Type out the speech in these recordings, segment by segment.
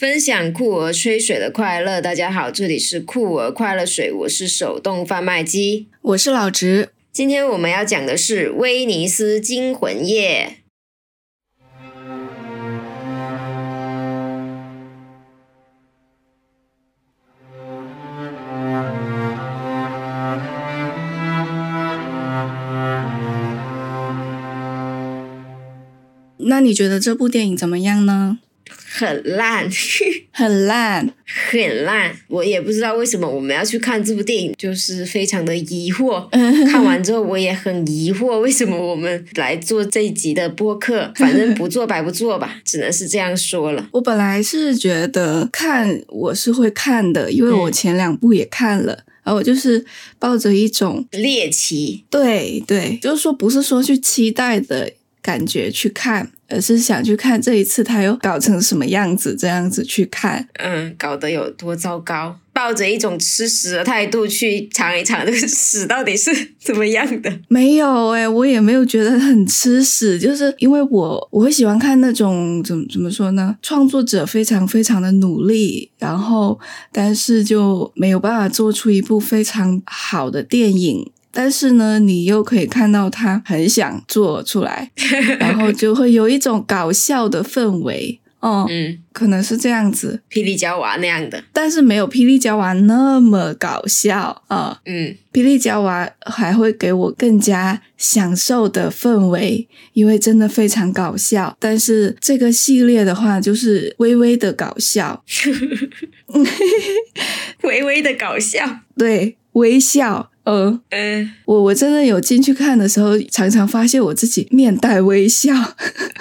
分享酷儿吹水的快乐。大家好，这里是酷儿快乐水，我是手动贩卖机，我是老直。今天我们要讲的是《威尼斯惊魂夜》。那你觉得这部电影怎么样呢？很烂，很烂，很烂。我也不知道为什么我们要去看这部电影，就是非常的疑惑。看完之后我也很疑惑，为什么我们来做这一集的播客？反正不做白不做吧，只能是这样说了。我本来是觉得看我是会看的，因为我前两部也看了，然后我就是抱着一种猎奇，对对，就是说不是说去期待的。感觉去看，而是想去看这一次他又搞成什么样子，这样子去看，嗯，搞得有多糟糕，抱着一种吃屎的态度去尝一尝这个屎到底是怎么样的？没有哎，我也没有觉得很吃屎，就是因为我我会喜欢看那种怎么怎么说呢？创作者非常非常的努力，然后但是就没有办法做出一部非常好的电影。但是呢，你又可以看到他很想做出来，然后就会有一种搞笑的氛围。哦，嗯，可能是这样子，霹雳娇娃那样的，但是没有霹雳娇娃那么搞笑啊，嗯，霹雳娇娃还会给我更加享受的氛围，因为真的非常搞笑。但是这个系列的话，就是微微的搞笑，微微的搞笑，对，微笑。嗯嗯，我我真的有进去看的时候，常常发现我自己面带微笑，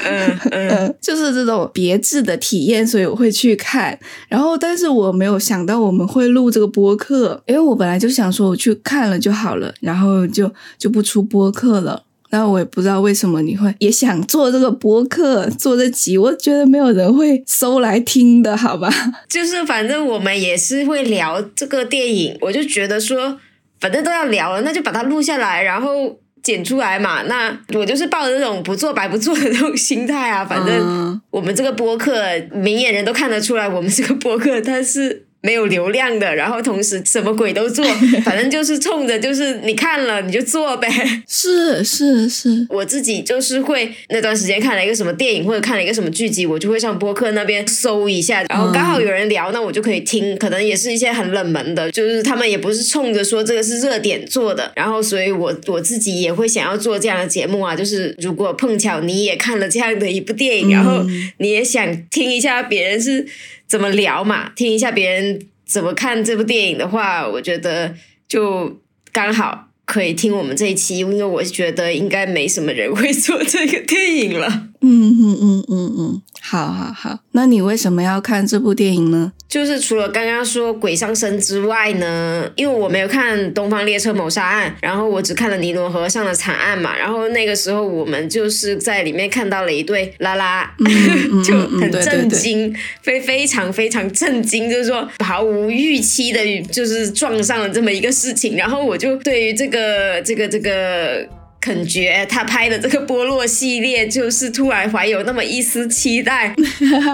嗯 嗯，就是这种别致的体验，所以我会去看。然后，但是我没有想到我们会录这个播客，因为我本来就想说我去看了就好了，然后就就不出播客了。那我也不知道为什么你会也想做这个播客，做这集，我觉得没有人会搜来听的，好吧？就是反正我们也是会聊这个电影，我就觉得说。反正都要聊了，那就把它录下来，然后剪出来嘛。那我就是抱着那种不做白不做的那种心态啊。反正我们这个播客，明眼人都看得出来，我们这个播客，它是。没有流量的，然后同时什么鬼都做，反正就是冲着就是你看了你就做呗。是是是，我自己就是会那段时间看了一个什么电影或者看了一个什么剧集，我就会上播客那边搜一下，然后刚好有人聊，那我就可以听。可能也是一些很冷门的，就是他们也不是冲着说这个是热点做的，然后所以我我自己也会想要做这样的节目啊。就是如果碰巧你也看了这样的一部电影，然后你也想听一下别人是。怎么聊嘛？听一下别人怎么看这部电影的话，我觉得就刚好可以听我们这一期，因为我觉得应该没什么人会做这个电影了。嗯嗯嗯嗯嗯。好好好，那你为什么要看这部电影呢？就是除了刚刚说鬼上身之外呢，因为我没有看《东方列车谋杀案》，然后我只看了尼罗河上的惨案嘛。然后那个时候我们就是在里面看到了一对拉拉，就很震惊，非非常非常震惊，就是说毫无预期的，就是撞上了这么一个事情。然后我就对于这个这个这个。肯觉他拍的这个波洛系列，就是突然怀有那么一丝期待，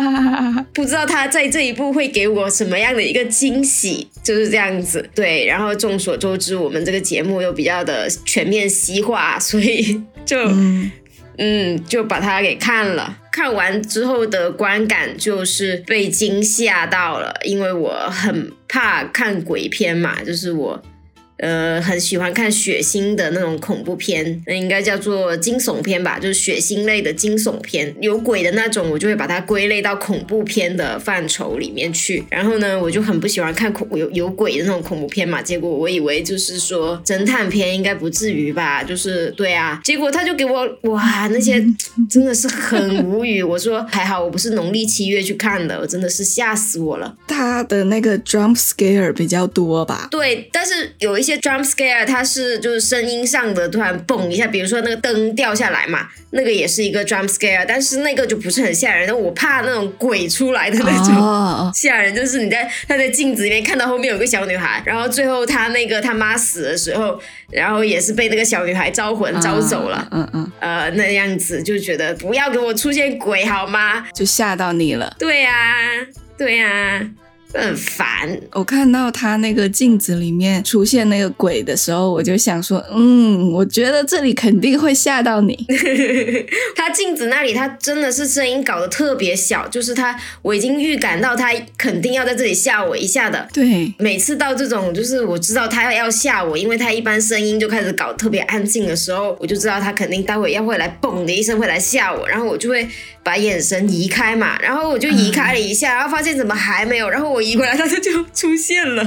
不知道他在这一部会给我什么样的一个惊喜，就是这样子。对，然后众所周知，我们这个节目又比较的全面西化，所以就嗯就把它给看了。看完之后的观感就是被惊吓到了，因为我很怕看鬼片嘛，就是我。呃，很喜欢看血腥的那种恐怖片，那应该叫做惊悚片吧，就是血腥类的惊悚片，有鬼的那种，我就会把它归类到恐怖片的范畴里面去。然后呢，我就很不喜欢看恐有有鬼的那种恐怖片嘛。结果我以为就是说侦探片应该不至于吧，就是对啊。结果他就给我哇，那些 真的是很无语。我说还好我不是农历七月去看的，我真的是吓死我了。他的那个 jump scare 比较多吧？对，但是有一。些 jump scare，它是就是声音上的突然蹦一下，比如说那个灯掉下来嘛，那个也是一个 jump scare，但是那个就不是很吓人。我怕那种鬼出来的那种 吓人，就是你在他在镜子里面看到后面有个小女孩，然后最后他那个他妈死的时候，然后也是被那个小女孩招魂招走了，嗯嗯，呃那样子就觉得不要给我出现鬼好吗？就吓到你了。对呀。对呀。很烦。我看到他那个镜子里面出现那个鬼的时候，我就想说，嗯，我觉得这里肯定会吓到你。他镜子那里，他真的是声音搞得特别小，就是他，我已经预感到他肯定要在这里吓我一下的。对，每次到这种，就是我知道他要要吓我，因为他一般声音就开始搞特别安静的时候，我就知道他肯定待会要会来嘣的一声会来吓我，然后我就会把眼神移开嘛，然后我就移开了一下，然后发现怎么还没有，然后我。移过来，他就就出现了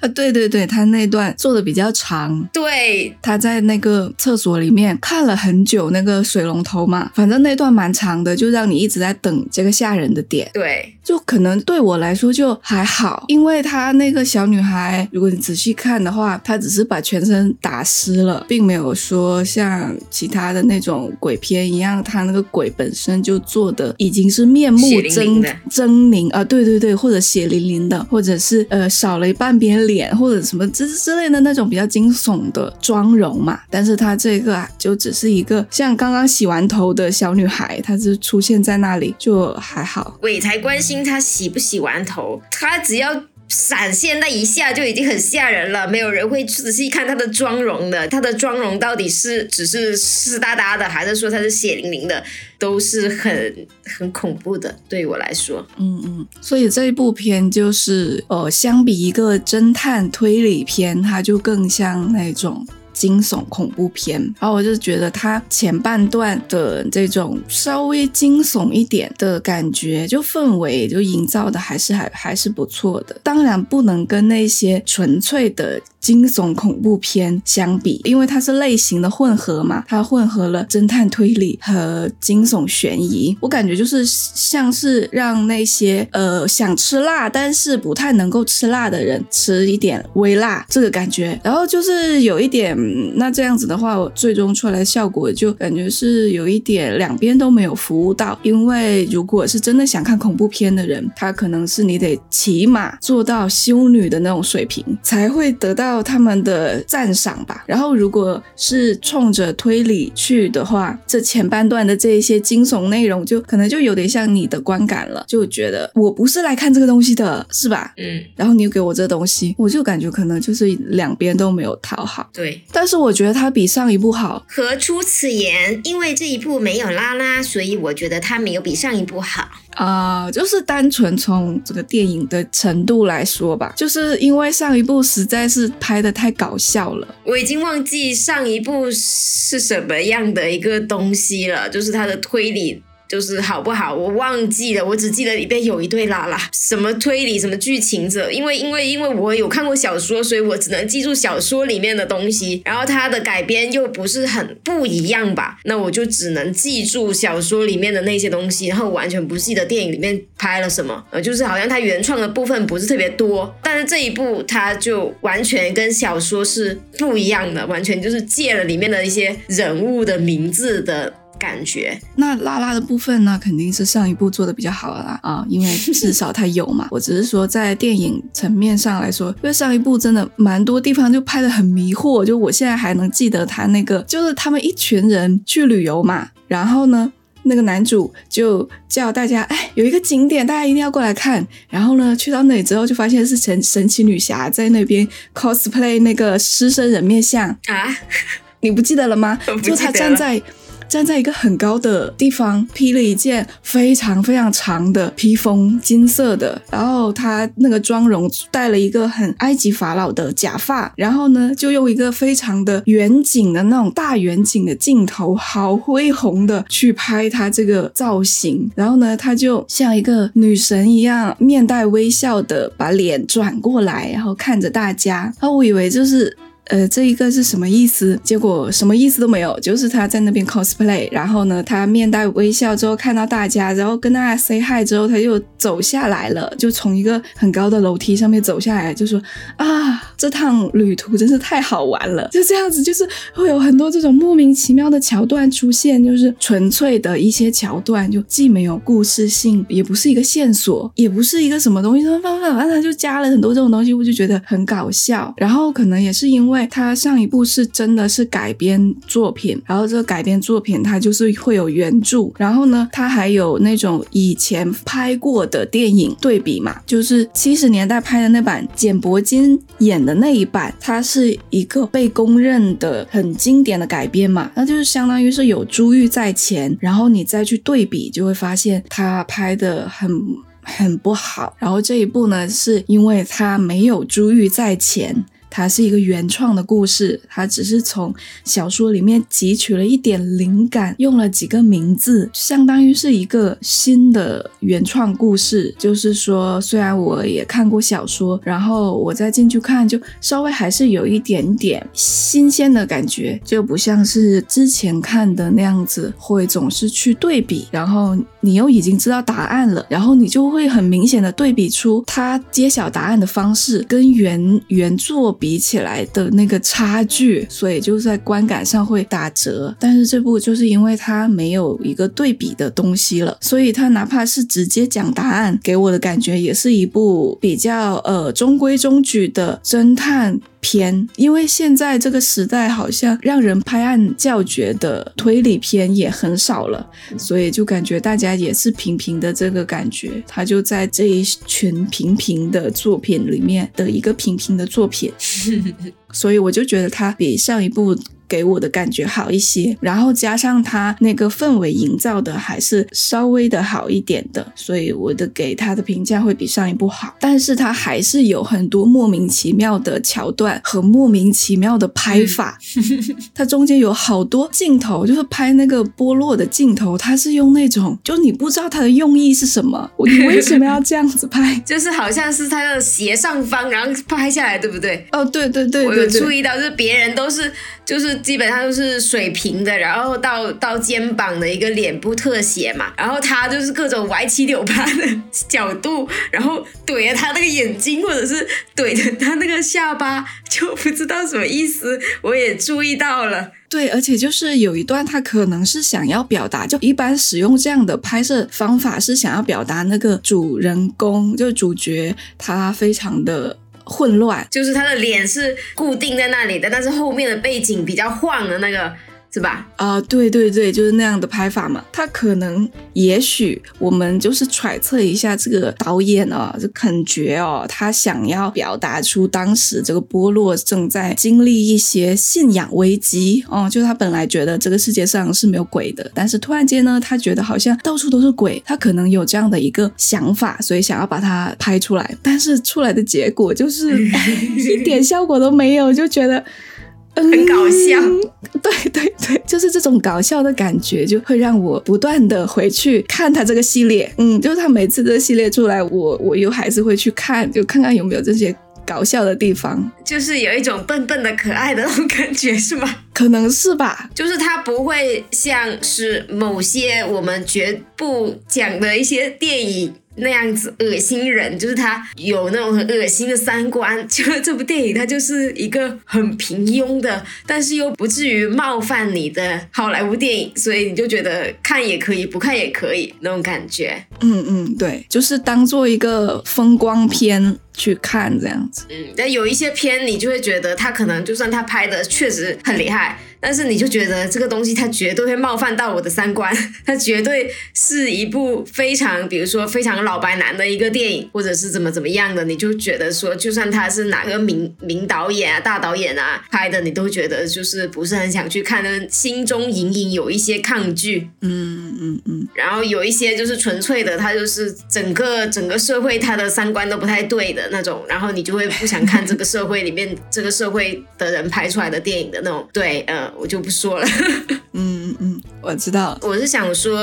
啊！对对对，他那段做的比较长。对，他在那个厕所里面看了很久那个水龙头嘛，反正那段蛮长的，就让你一直在等这个吓人的点。对，就可能对我来说就还好，因为他那个小女孩，如果你仔细看的话，她只是把全身打湿了，并没有说像其他的那种鬼片一样，他那个鬼本身就做的已经是面目狰狰狞啊！对对对，或者血淋淋。的，或者是呃少了半边脸，或者什么之之类的那种比较惊悚的妆容嘛。但是她这个啊，就只是一个像刚刚洗完头的小女孩，她就出现在那里，就还好。鬼才关心她洗不洗完头，她只要。闪现那一下就已经很吓人了，没有人会仔细看他的妆容的。他的妆容到底是只是湿哒哒的，还是说他是血淋淋的，都是很很恐怖的。对我来说，嗯嗯，所以这一部片就是呃，相比一个侦探推理片，它就更像那种。惊悚恐怖片，然后我就觉得它前半段的这种稍微惊悚一点的感觉，就氛围就营造的还是还还是不错的。当然不能跟那些纯粹的。惊悚恐怖片相比，因为它是类型的混合嘛，它混合了侦探推理和惊悚悬疑。我感觉就是像是让那些呃想吃辣但是不太能够吃辣的人吃一点微辣这个感觉。然后就是有一点，那这样子的话，我最终出来的效果就感觉是有一点两边都没有服务到。因为如果是真的想看恐怖片的人，他可能是你得起码做到修女的那种水平才会得到。到他们的赞赏吧。然后，如果是冲着推理去的话，这前半段的这一些惊悚内容，就可能就有点像你的观感了，就觉得我不是来看这个东西的，是吧？嗯。然后你又给我这东西，我就感觉可能就是两边都没有讨好。对。但是我觉得它比上一部好。何出此言？因为这一部没有拉拉，所以我觉得它没有比上一部好。啊，就是单纯从这个电影的程度来说吧，就是因为上一部实在是拍的太搞笑了，我已经忘记上一部是什么样的一个东西了，就是它的推理。就是好不好？我忘记了，我只记得里边有一对拉拉，什么推理，什么剧情者。因为因为因为我有看过小说，所以我只能记住小说里面的东西。然后它的改编又不是很不一样吧？那我就只能记住小说里面的那些东西，然后完全不记得电影里面拍了什么。呃，就是好像它原创的部分不是特别多，但是这一部它就完全跟小说是不一样的，完全就是借了里面的一些人物的名字的。感觉那拉拉的部分呢，肯定是上一部做的比较好啦啊，因为至少它有嘛。我只是说在电影层面上来说，因为上一部真的蛮多地方就拍的很迷惑，就我现在还能记得他那个，就是他们一群人去旅游嘛，然后呢，那个男主就叫大家，哎，有一个景点，大家一定要过来看。然后呢，去到那里之后，就发现是神神奇女侠在那边 cosplay 那个狮身人面像啊，你不记得了吗？就他站在。站在一个很高的地方，披了一件非常非常长的披风，金色的。然后他那个妆容戴了一个很埃及法老的假发，然后呢，就用一个非常的远景的那种大远景的镜头，好恢宏的去拍他这个造型。然后呢，他就像一个女神一样，面带微笑的把脸转过来，然后看着大家。啊，我以为就是。呃，这一个是什么意思？结果什么意思都没有，就是他在那边 cosplay，然后呢，他面带微笑之后看到大家，然后跟大家 say hi 之后，他就走下来了，就从一个很高的楼梯上面走下来，就说啊，这趟旅途真是太好玩了，就这样子，就是会有很多这种莫名其妙的桥段出现，就是纯粹的一些桥段，就既没有故事性，也不是一个线索，也不是一个什么东西，反正反正他就加了很多这种东西，我就觉得很搞笑，然后可能也是因为。它上一部是真的是改编作品，然后这个改编作品它就是会有原著，然后呢，它还有那种以前拍过的电影对比嘛，就是七十年代拍的那版简伯金演的那一版，它是一个被公认的很经典的改编嘛，那就是相当于是有珠玉在前，然后你再去对比，就会发现他拍的很。很不好，然后这一部呢，是因为它没有珠玉在前。它是一个原创的故事，它只是从小说里面汲取了一点灵感，用了几个名字，相当于是一个新的原创故事。就是说，虽然我也看过小说，然后我再进去看，就稍微还是有一点点新鲜的感觉，就不像是之前看的那样子，会总是去对比，然后你又已经知道答案了，然后你就会很明显的对比出他揭晓答案的方式跟原原作。比起来的那个差距，所以就在观感上会打折。但是这部就是因为它没有一个对比的东西了，所以它哪怕是直接讲答案，给我的感觉也是一部比较呃中规中矩的侦探。片，因为现在这个时代好像让人拍案叫绝的推理片也很少了，所以就感觉大家也是平平的这个感觉。他就在这一群平平的作品里面的一个平平的作品，所以我就觉得它比上一部。给我的感觉好一些，然后加上它那个氛围营造的还是稍微的好一点的，所以我的给它的评价会比上一部好。但是它还是有很多莫名其妙的桥段和莫名其妙的拍法，它中间有好多镜头，就是拍那个剥落的镜头，它是用那种，就你不知道它的用意是什么，你为什么要这样子拍？就是好像是它的斜上方，然后拍下来，对不对？哦，对对对，我有注意到，就是别人都是就是。基本上都是水平的，然后到到肩膀的一个脸部特写嘛，然后他就是各种歪七扭八的角度，然后怼着他那个眼睛，或者是怼着他那个下巴，就不知道什么意思。我也注意到了，对，而且就是有一段他可能是想要表达，就一般使用这样的拍摄方法是想要表达那个主人公，就主角他非常的。混乱，就是他的脸是固定在那里的，但是后面的背景比较晃的那个。是吧？啊，对对对，就是那样的拍法嘛。他可能，也许我们就是揣测一下这个导演啊，这肯觉哦，他想要表达出当时这个波洛正在经历一些信仰危机哦，就他本来觉得这个世界上是没有鬼的，但是突然间呢，他觉得好像到处都是鬼，他可能有这样的一个想法，所以想要把它拍出来，但是出来的结果就是 一点效果都没有，就觉得。很搞笑，对对对，就是这种搞笑的感觉，就会让我不断的回去看他这个系列。嗯，就是他每次这个系列出来，我我又还是会去看，就看看有没有这些搞笑的地方。就是有一种笨笨的可爱的那种感觉，是吗？可能是吧。就是他不会像是某些我们绝不讲的一些电影。那样子恶心人，就是他有那种很恶心的三观。就这部电影，它就是一个很平庸的，但是又不至于冒犯你的好莱坞电影，所以你就觉得看也可以，不看也可以那种感觉。嗯嗯，对，就是当做一个风光片。去看这样子，嗯，但有一些片你就会觉得他可能就算他拍的确实很厉害，但是你就觉得这个东西他绝对会冒犯到我的三观，他绝对是一部非常，比如说非常老白男的一个电影，或者是怎么怎么样的，你就觉得说，就算他是哪个名名导演啊、大导演啊拍的，你都觉得就是不是很想去看，的，心中隐隐有一些抗拒，嗯嗯嗯，然后有一些就是纯粹的，他就是整个整个社会他的三观都不太对的。那种，然后你就会不想看这个社会里面 这个社会的人拍出来的电影的那种。对，呃，我就不说了。嗯嗯嗯，我知道。我是想说，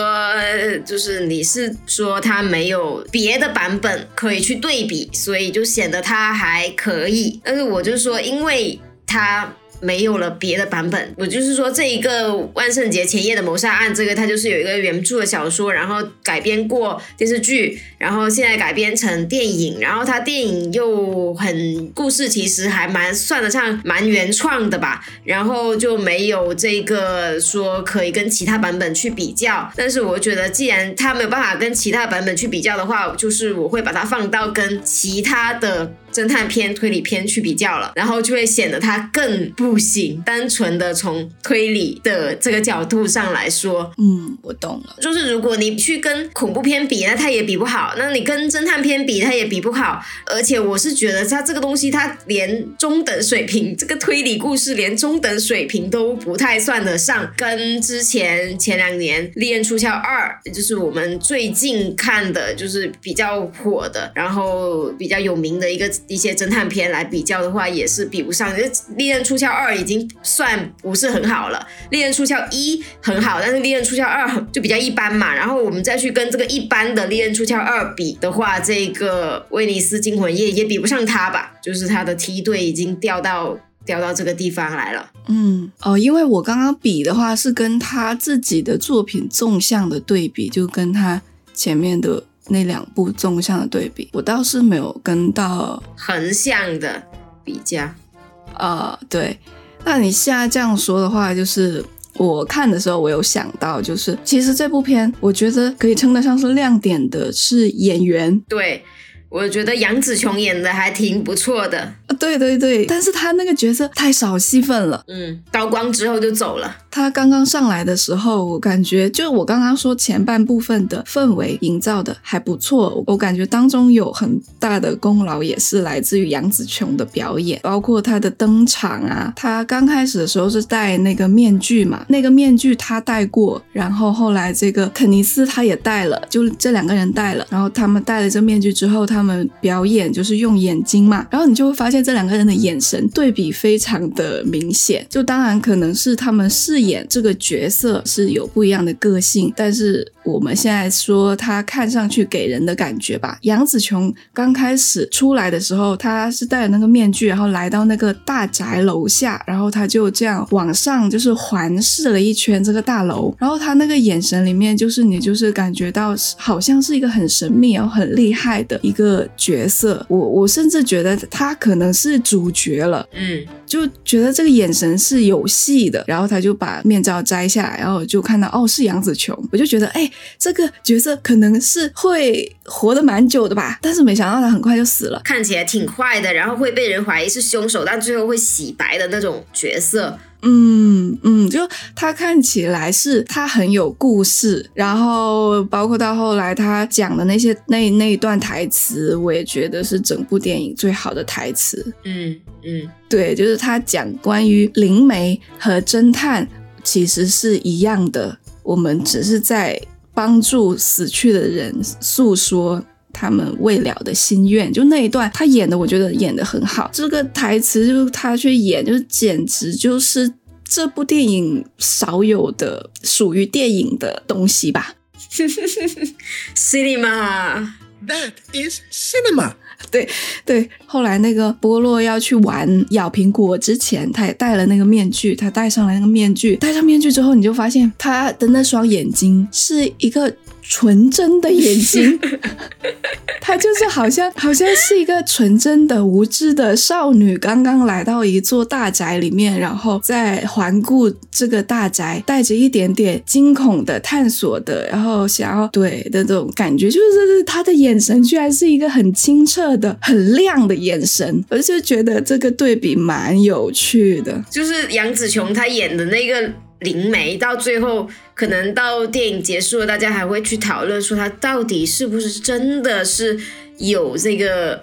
就是你是说他没有别的版本可以去对比，所以就显得他还可以。但是我就说，因为他。没有了别的版本，我就是说这一个万圣节前夜的谋杀案，这个它就是有一个原著的小说，然后改编过电视剧，然后现在改编成电影，然后它电影又很故事，其实还蛮算得上蛮原创的吧，然后就没有这个说可以跟其他版本去比较，但是我觉得既然它没有办法跟其他版本去比较的话，就是我会把它放到跟其他的侦探片、推理片去比较了，然后就会显得它更不行。单纯的从推理的这个角度上来说，嗯，我懂了。就是如果你去跟恐怖片比，那它也比不好；那你跟侦探片比，它也比不好。而且我是觉得它这个东西，它连中等水平，这个推理故事连中等水平都不太算得上。跟之前前两年《利刃出鞘二》，也就是我们最近看的，就是比较火的，然后比较有名的一个一些侦探片来比较的话，也是比不上。《猎刃出鞘二》已经算不是很好了，《猎刃出鞘一》很好，但是《猎刃出鞘二》就比较一般嘛。然后我们再去跟这个一般的《猎刃出鞘二》比的话，这个《威尼斯惊魂夜》也比不上它吧？就是它的梯队已经掉到掉到这个地方来了。嗯，哦，因为我刚刚比的话是跟他自己的作品纵向的对比，就跟他前面的那两部纵向的对比，我倒是没有跟到横向的比较。啊，对，那你现在这样说的话，就是我看的时候，我有想到，就是其实这部片，我觉得可以称得上是亮点的是演员，对。我觉得杨紫琼演的还挺不错的啊，对对对，但是她那个角色太少戏份了，嗯，高光之后就走了。他刚刚上来的时候，我感觉就我刚刚说前半部分的氛围营造的还不错，我感觉当中有很大的功劳也是来自于杨紫琼的表演，包括她的登场啊。她刚开始的时候是戴那个面具嘛，那个面具她戴过，然后后来这个肯尼斯他也戴了，就这两个人戴了，然后他们戴了这面具之后，他。们表演就是用眼睛嘛，然后你就会发现这两个人的眼神对比非常的明显。就当然可能是他们演这个角色是有不一样的个性，但是我们现在说他看上去给人的感觉吧。杨紫琼刚开始出来的时候，他是戴着那个面具，然后来到那个大宅楼下，然后他就这样往上就是环视了一圈这个大楼，然后他那个眼神里面就是你就是感觉到好像是一个很神秘然后很厉害的一个。角色，我我甚至觉得他可能是主角了，嗯，就觉得这个眼神是有戏的。然后他就把面罩摘下来，然后就看到哦是杨紫琼，我就觉得哎这个角色可能是会活得蛮久的吧。但是没想到他很快就死了，看起来挺坏的，然后会被人怀疑是凶手，但最后会洗白的那种角色。嗯嗯，就他看起来是他很有故事，然后包括到后来他讲的那些那那一段台词，我也觉得是整部电影最好的台词。嗯嗯，对，就是他讲关于灵媒和侦探其实是一样的，我们只是在帮助死去的人诉说。他们未了的心愿，就那一段他演的，我觉得演的很好。这个台词就是他去演，就是简直就是这部电影少有的属于电影的东西吧。Cinema，That is cinema。对对，后来那个波洛要去玩咬苹果之前，他也戴了那个面具。他戴上了那个面具，戴上面具之后，你就发现他的那双眼睛是一个。纯真的眼睛，她就是好像好像是一个纯真的无知的少女，刚刚来到一座大宅里面，然后在环顾这个大宅，带着一点点惊恐的探索的，然后想要对的这种感觉，就是她的眼神居然是一个很清澈的、很亮的眼神，我就觉得这个对比蛮有趣的。就是杨紫琼她演的那个。灵媒到最后，可能到电影结束了，大家还会去讨论说他到底是不是真的是有这个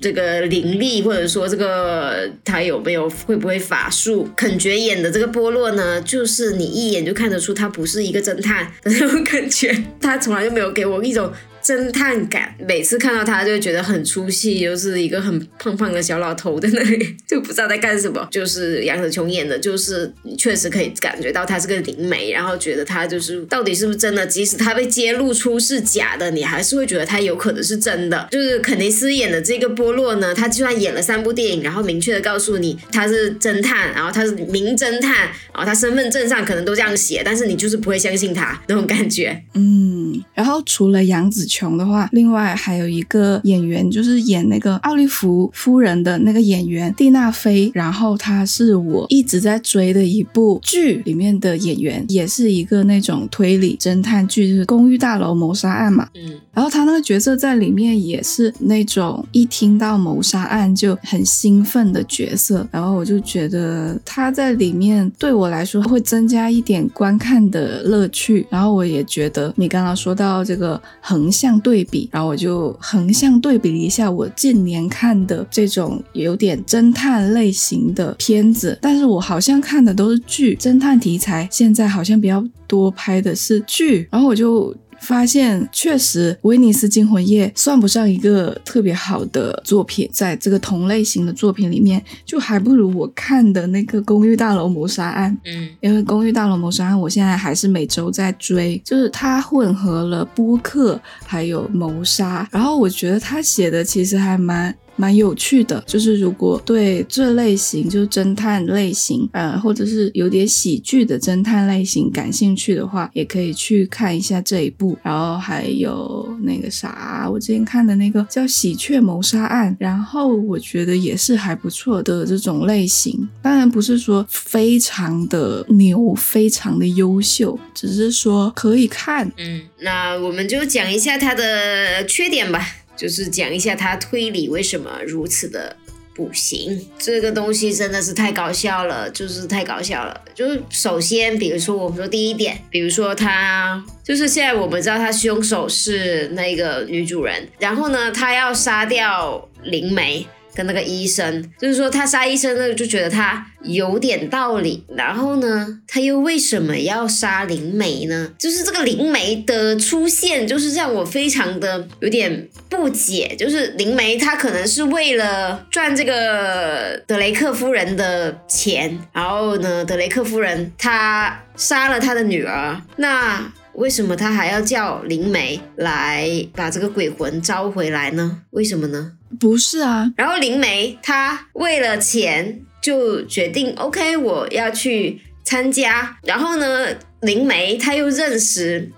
这个灵力，或者说这个他有没有会不会法术？肯爵演的这个波洛呢，就是你一眼就看得出他不是一个侦探的那种感觉，他从来就没有给我一种。侦探感，每次看到他就觉得很出戏，就是一个很胖胖的小老头在那里，就不知道在干什么。就是杨紫琼演的，就是你确实可以感觉到他是个灵媒，然后觉得他就是到底是不是真的，即使他被揭露出是假的，你还是会觉得他有可能是真的。就是肯尼斯演的这个波洛呢，他就算演了三部电影，然后明确的告诉你他是侦探，然后他是名侦探，然后他身份证上可能都这样写，但是你就是不会相信他那种感觉。嗯，然后除了杨紫琼。穷的话，另外还有一个演员就是演那个奥利弗夫人的那个演员蒂娜菲，然后她是我一直在追的一部剧里面的演员，也是一个那种推理侦探剧，就是《公寓大楼谋杀案》嘛。嗯，然后他那个角色在里面也是那种一听到谋杀案就很兴奋的角色，然后我就觉得他在里面对我来说会增加一点观看的乐趣，然后我也觉得你刚刚说到这个横向对比，然后我就横向对比了一下我近年看的这种有点侦探类型的片子，但是我好像看的都是剧，侦探题材现在好像比较多拍的是剧，然后我就。发现确实，《威尼斯惊魂夜》算不上一个特别好的作品，在这个同类型的作品里面，就还不如我看的那个《公寓大楼谋杀案》。嗯，因为《公寓大楼谋杀案》，我现在还是每周在追，就是它混合了播客还有谋杀，然后我觉得他写的其实还蛮。蛮有趣的，就是如果对这类型，就是侦探类型，呃，或者是有点喜剧的侦探类型感兴趣的话，也可以去看一下这一部。然后还有那个啥，我之前看的那个叫《喜鹊谋杀案》，然后我觉得也是还不错的这种类型。当然不是说非常的牛，非常的优秀，只是说可以看。嗯，那我们就讲一下它的缺点吧。就是讲一下他推理为什么如此的不行，这个东西真的是太搞笑了，就是太搞笑了。就是首先，比如说我们说第一点，比如说他就是现在我们知道他凶手是那个女主人，然后呢，他要杀掉灵媒。跟那个医生，就是说他杀医生呢，就觉得他有点道理。然后呢，他又为什么要杀灵媒呢？就是这个灵媒的出现，就是让我非常的有点不解。就是灵媒他可能是为了赚这个德雷克夫人的钱，然后呢，德雷克夫人她杀了他的女儿，那为什么他还要叫灵媒来把这个鬼魂招回来呢？为什么呢？不是啊，然后灵媒她为了钱就决定，OK，我要去参加。然后呢，灵媒她又认识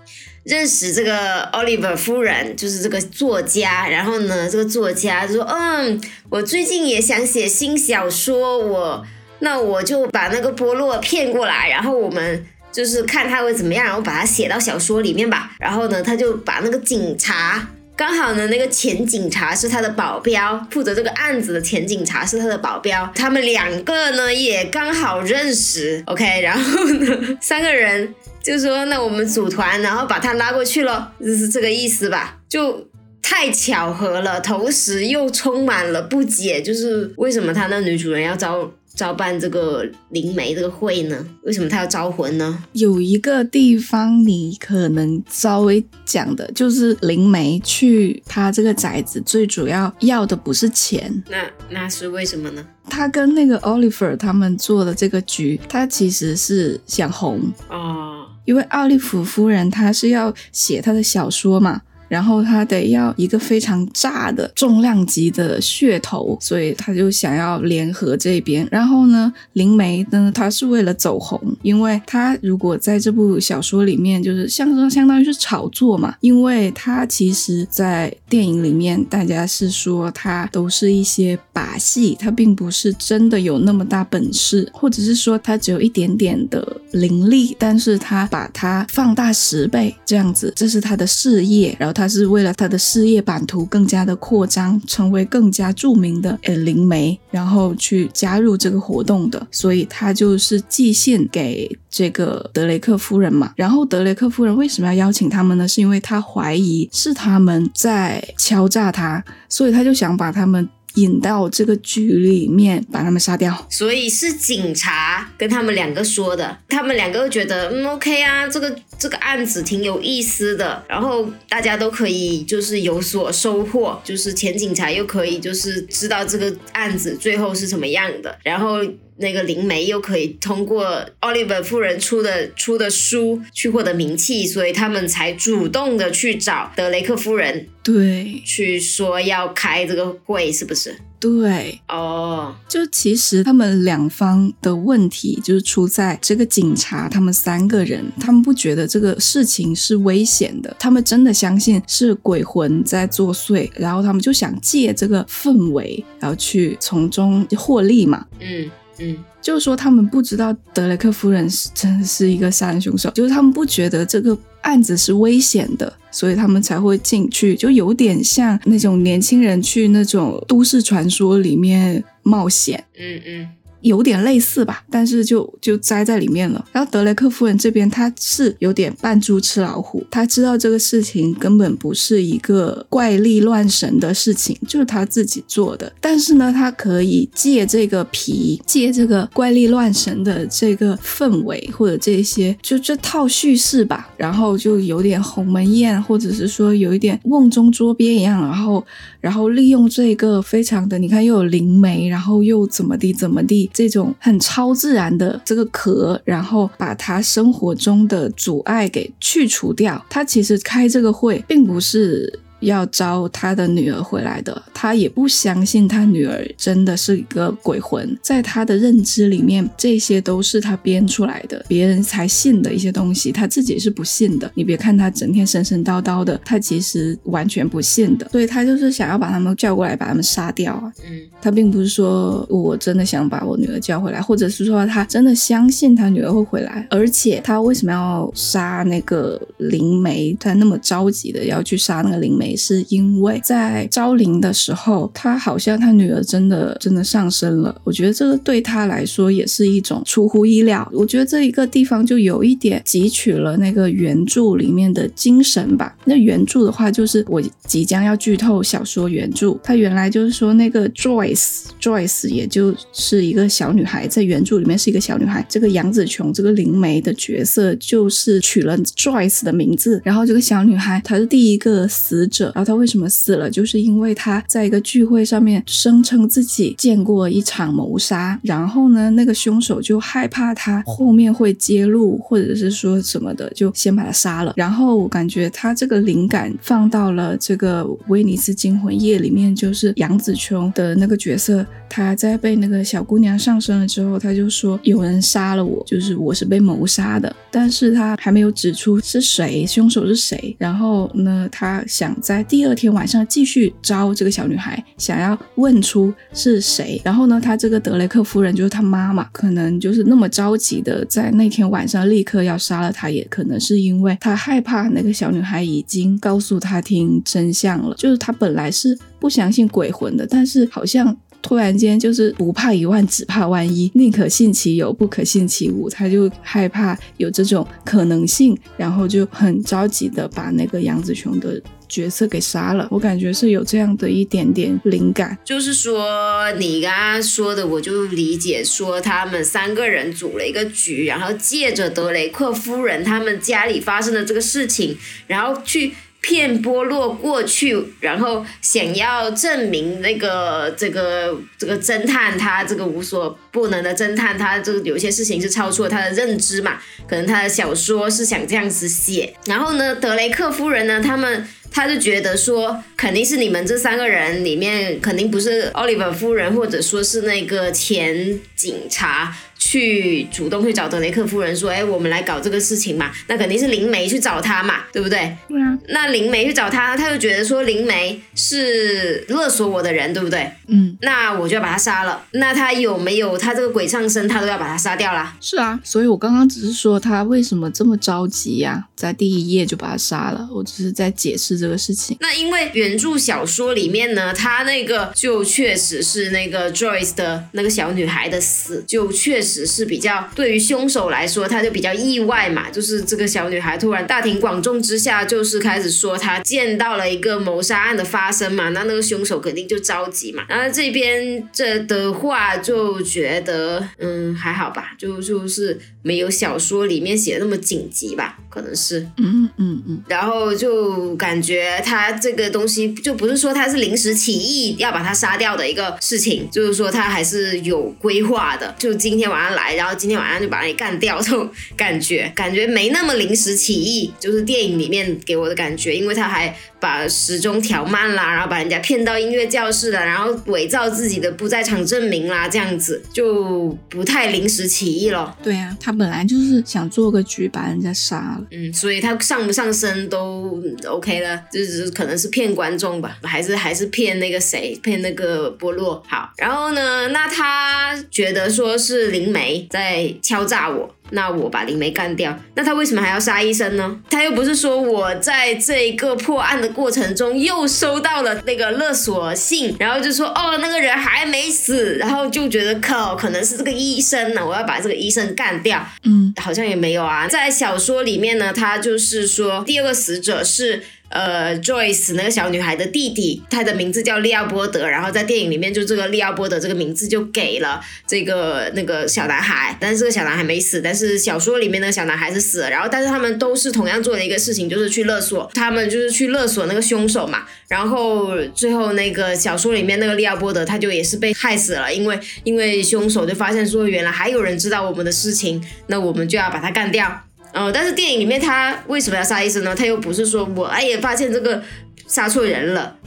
认识这个 Oliver 夫人，就是这个作家。然后呢，这个作家说，嗯，我最近也想写新小说，我那我就把那个波洛骗过来，然后我们就是看他会怎么样，然后把他写到小说里面吧。然后呢，他就把那个警察。刚好呢，那个前警察是他的保镖，负责这个案子的前警察是他的保镖，他们两个呢也刚好认识，OK，然后呢，三个人就说那我们组团，然后把他拉过去咯，就是这个意思吧，就太巧合了，同时又充满了不解，就是为什么他那女主人要招。招办这个灵媒这个会呢？为什么他要招魂呢？有一个地方你可能稍微讲的，就是灵媒去他这个宅子，最主要要的不是钱。那那是为什么呢？他跟那个 Oliver 他们做的这个局，他其实是想红哦，因为奥利弗夫人她是要写她的小说嘛。然后他得要一个非常炸的重量级的噱头，所以他就想要联合这边。然后呢，灵媒呢，他是为了走红，因为他如果在这部小说里面，就是相当相当于是炒作嘛，因为他其实，在电影里面，大家是说他都是一些把戏，他并不是真的有那么大本事，或者是说他只有一点点的灵力，但是他把它放大十倍这样子，这是他的事业，然后他。他是为了他的事业版图更加的扩张，成为更加著名的呃灵媒，然后去加入这个活动的，所以他就是寄信给这个德雷克夫人嘛。然后德雷克夫人为什么要邀请他们呢？是因为他怀疑是他们在敲诈他，所以他就想把他们。引到这个局里面，把他们杀掉。所以是警察跟他们两个说的，他们两个觉得嗯 OK 啊，这个这个案子挺有意思的，然后大家都可以就是有所收获，就是前警察又可以就是知道这个案子最后是什么样的，然后。那个灵媒又可以通过奥利弗夫人出的出的书去获得名气，所以他们才主动的去找德雷克夫人，对，去说要开这个会，是不是？对，哦，就其实他们两方的问题就是出在这个警察，他们三个人，他们不觉得这个事情是危险的，他们真的相信是鬼魂在作祟，然后他们就想借这个氛围，然后去从中获利嘛。嗯嗯。就是说，他们不知道德雷克夫人是真的是一个杀人凶手，就是他们不觉得这个案子是危险的，所以他们才会进去，就有点像那种年轻人去那种都市传说里面冒险。嗯嗯。有点类似吧，但是就就栽在里面了。然后德雷克夫人这边，她是有点扮猪吃老虎，她知道这个事情根本不是一个怪力乱神的事情，就是她自己做的。但是呢，她可以借这个皮，借这个怪力乱神的这个氛围或者这些，就这套叙事吧，然后就有点鸿门宴，或者是说有一点瓮中捉鳖一样，然后然后利用这个非常的，你看又有灵媒，然后又怎么地怎么地。这种很超自然的这个壳，然后把他生活中的阻碍给去除掉。他其实开这个会，并不是。要招他的女儿回来的，他也不相信他女儿真的是一个鬼魂，在他的认知里面，这些都是他编出来的，别人才信的一些东西，他自己是不信的。你别看他整天神神叨叨的，他其实完全不信的，所以他就是想要把他们叫过来，把他们杀掉啊。嗯，他并不是说我真的想把我女儿叫回来，或者是说他真的相信他女儿会回来，而且他为什么要杀那个灵媒？他那么着急的要去杀那个灵媒？也是因为在招灵的时候，他好像他女儿真的真的上升了。我觉得这个对他来说也是一种出乎意料。我觉得这一个地方就有一点汲取了那个原著里面的精神吧。那原著的话，就是我即将要剧透小说原著。它原来就是说那个 Joyce，Joyce 也就是一个小女孩，在原著里面是一个小女孩。这个杨紫琼这个灵媒的角色就是取了 Joyce 的名字。然后这个小女孩她是第一个死者。然后他为什么死了？就是因为他在一个聚会上面声称自己见过一场谋杀，然后呢，那个凶手就害怕他后面会揭露，或者是说什么的，就先把他杀了。然后我感觉他这个灵感放到了这个《威尼斯惊魂夜》里面，就是杨紫琼的那个角色，他在被那个小姑娘上身了之后，他就说有人杀了我，就是我是被谋杀的，但是他还没有指出是谁，凶手是谁。然后呢，他想在在第二天晚上继续招这个小女孩，想要问出是谁。然后呢，他这个德雷克夫人就是他妈妈，可能就是那么着急的在那天晚上立刻要杀了他，也可能是因为他害怕那个小女孩已经告诉他听真相了。就是他本来是不相信鬼魂的，但是好像。突然间就是不怕一万，只怕万一，宁可信其有，不可信其无。他就害怕有这种可能性，然后就很着急的把那个杨子琼的角色给杀了。我感觉是有这样的一点点灵感。就是说，你刚刚说的，我就理解说，他们三个人组了一个局，然后借着德雷克夫人他们家里发生的这个事情，然后去。骗波洛过去，然后想要证明那个这个这个侦探他这个无所不能的侦探，他这个有些事情是超出了他的认知嘛？可能他的小说是想这样子写。然后呢，德雷克夫人呢，他们他就觉得说，肯定是你们这三个人里面，肯定不是奥利弗夫人，或者说是那个前警察。去主动去找德雷克夫人说，哎，我们来搞这个事情嘛，那肯定是灵媒去找他嘛，对不对？对啊。那灵媒去找他，他就觉得说灵媒是勒索我的人，对不对？嗯。那我就要把他杀了。那他有没有他这个鬼上身，他都要把他杀掉啦。是啊。所以我刚刚只是说他为什么这么着急呀，在第一页就把他杀了。我只是在解释这个事情。那因为原著小说里面呢，他那个就确实是那个 Joyce 的那个小女孩的死，就确实。实是比较对于凶手来说，他就比较意外嘛，就是这个小女孩突然大庭广众之下，就是开始说她见到了一个谋杀案的发生嘛，那那个凶手肯定就着急嘛。然后这边这的话就觉得，嗯，还好吧，就就是没有小说里面写的那么紧急吧，可能是，嗯嗯嗯。然后就感觉他这个东西就不是说他是临时起意要把他杀掉的一个事情，就是说他还是有规划的，就今天晚上来，然后今天晚上就把你干掉，这种感觉感觉没那么临时起意，就是电影里面给我的感觉，因为他还把时钟调慢啦，然后把人家骗到音乐教室了，然后伪造自己的不在场证明啦，这样子就不太临时起意了。对啊，他本来就是想做个局把人家杀了，嗯，所以他上不上身都 OK 了，就是可能是骗观众吧，还是还是骗那个谁，骗那个波洛。好，然后呢，那他觉得说是灵媒在敲诈我。那我把灵媒干掉，那他为什么还要杀医生呢？他又不是说我在这个破案的过程中又收到了那个勒索信，然后就说哦那个人还没死，然后就觉得靠可能是这个医生呢，我要把这个医生干掉。嗯，好像也没有啊，在小说里面呢，他就是说第二个死者是。呃，Joyce 那个小女孩的弟弟，他的名字叫利奥波德，然后在电影里面就这个利奥波德这个名字就给了这个那个小男孩，但是这个小男孩没死，但是小说里面那个小男孩是死了，然后但是他们都是同样做的一个事情，就是去勒索，他们就是去勒索那个凶手嘛，然后最后那个小说里面那个利奥波德他就也是被害死了，因为因为凶手就发现说原来还有人知道我们的事情，那我们就要把他干掉。哦，但是电影里面他为什么要杀医生呢？他又不是说我哎呀发现这个杀错人了。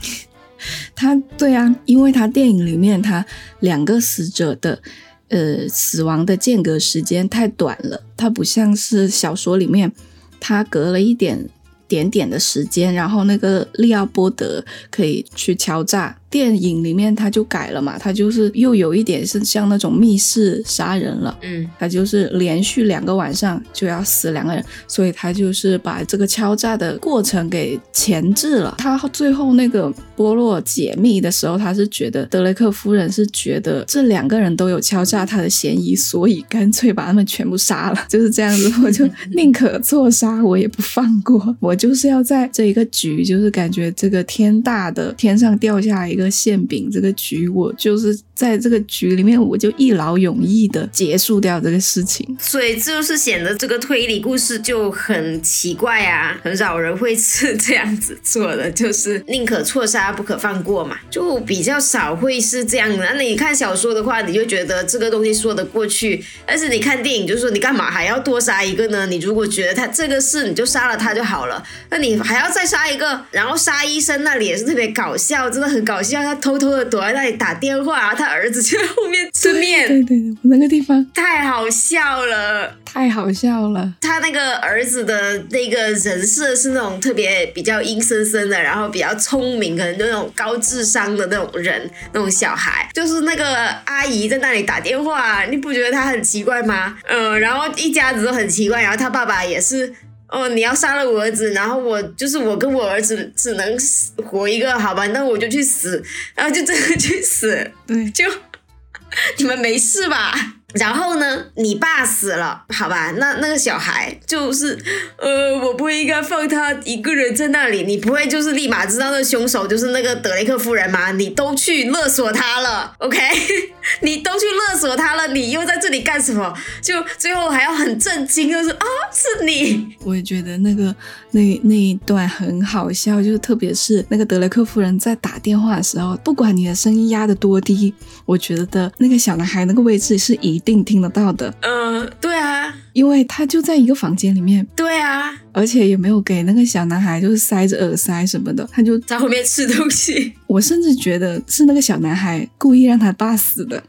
他对啊，因为他电影里面他两个死者的呃死亡的间隔时间太短了，他不像是小说里面他隔了一点点点的时间，然后那个利奥波德可以去敲诈。电影里面他就改了嘛，他就是又有一点是像那种密室杀人了，嗯，他就是连续两个晚上就要死两个人，所以他就是把这个敲诈的过程给前置了。他最后那个波洛解密的时候，他是觉得德雷克夫人是觉得这两个人都有敲诈他的嫌疑，所以干脆把他们全部杀了，就是这样子，我就宁可错杀我也不放过，我就是要在这一个局，就是感觉这个天大的天上掉下一个。馅饼这个局，我就是在这个局里面，我就一劳永逸的结束掉这个事情，所以就是显得这个推理故事就很奇怪啊，很少人会是这样子做的，就是宁可错杀不可放过嘛，就比较少会是这样的。那你看小说的话，你就觉得这个东西说得过去，但是你看电影，就是说你干嘛还要多杀一个呢？你如果觉得他这个事，你就杀了他就好了，那你还要再杀一个，然后杀医生那里也是特别搞笑，真的很搞笑。他偷偷的躲在那里打电话，他他儿子就在后面吃面。对对对，那个地方太好笑了，太好笑了。他那个儿子的那个人设是那种特别比较阴森森的，然后比较聪明，可能就那种高智商的那种人，那种小孩。就是那个阿姨在那里打电话，你不觉得他很奇怪吗？嗯，然后一家子都很奇怪，然后他爸爸也是。哦，你要杀了我儿子，然后我就是我跟我儿子只能活一个，好吧？那我就去死，然后就真的去死，对，就 你们没事吧？然后呢，你爸死了，好吧？那那个小孩就是，呃，我不应该放他一个人在那里。你不会就是立马知道那凶手就是那个德雷克夫人吗？你都去勒索他了，OK？你都去勒索他了，你又在这里干什么？就最后还要很震惊，就是啊，是你。我也觉得那个那那一段很好笑，就是特别是那个德雷克夫人在打电话的时候，不管你的声音压得多低，我觉得那个小男孩那个位置是一定听得到的。嗯，对啊。因为他就在一个房间里面，对啊，而且也没有给那个小男孩就是塞着耳塞什么的，他就在后面吃东西。我甚至觉得是那个小男孩故意让他爸死的，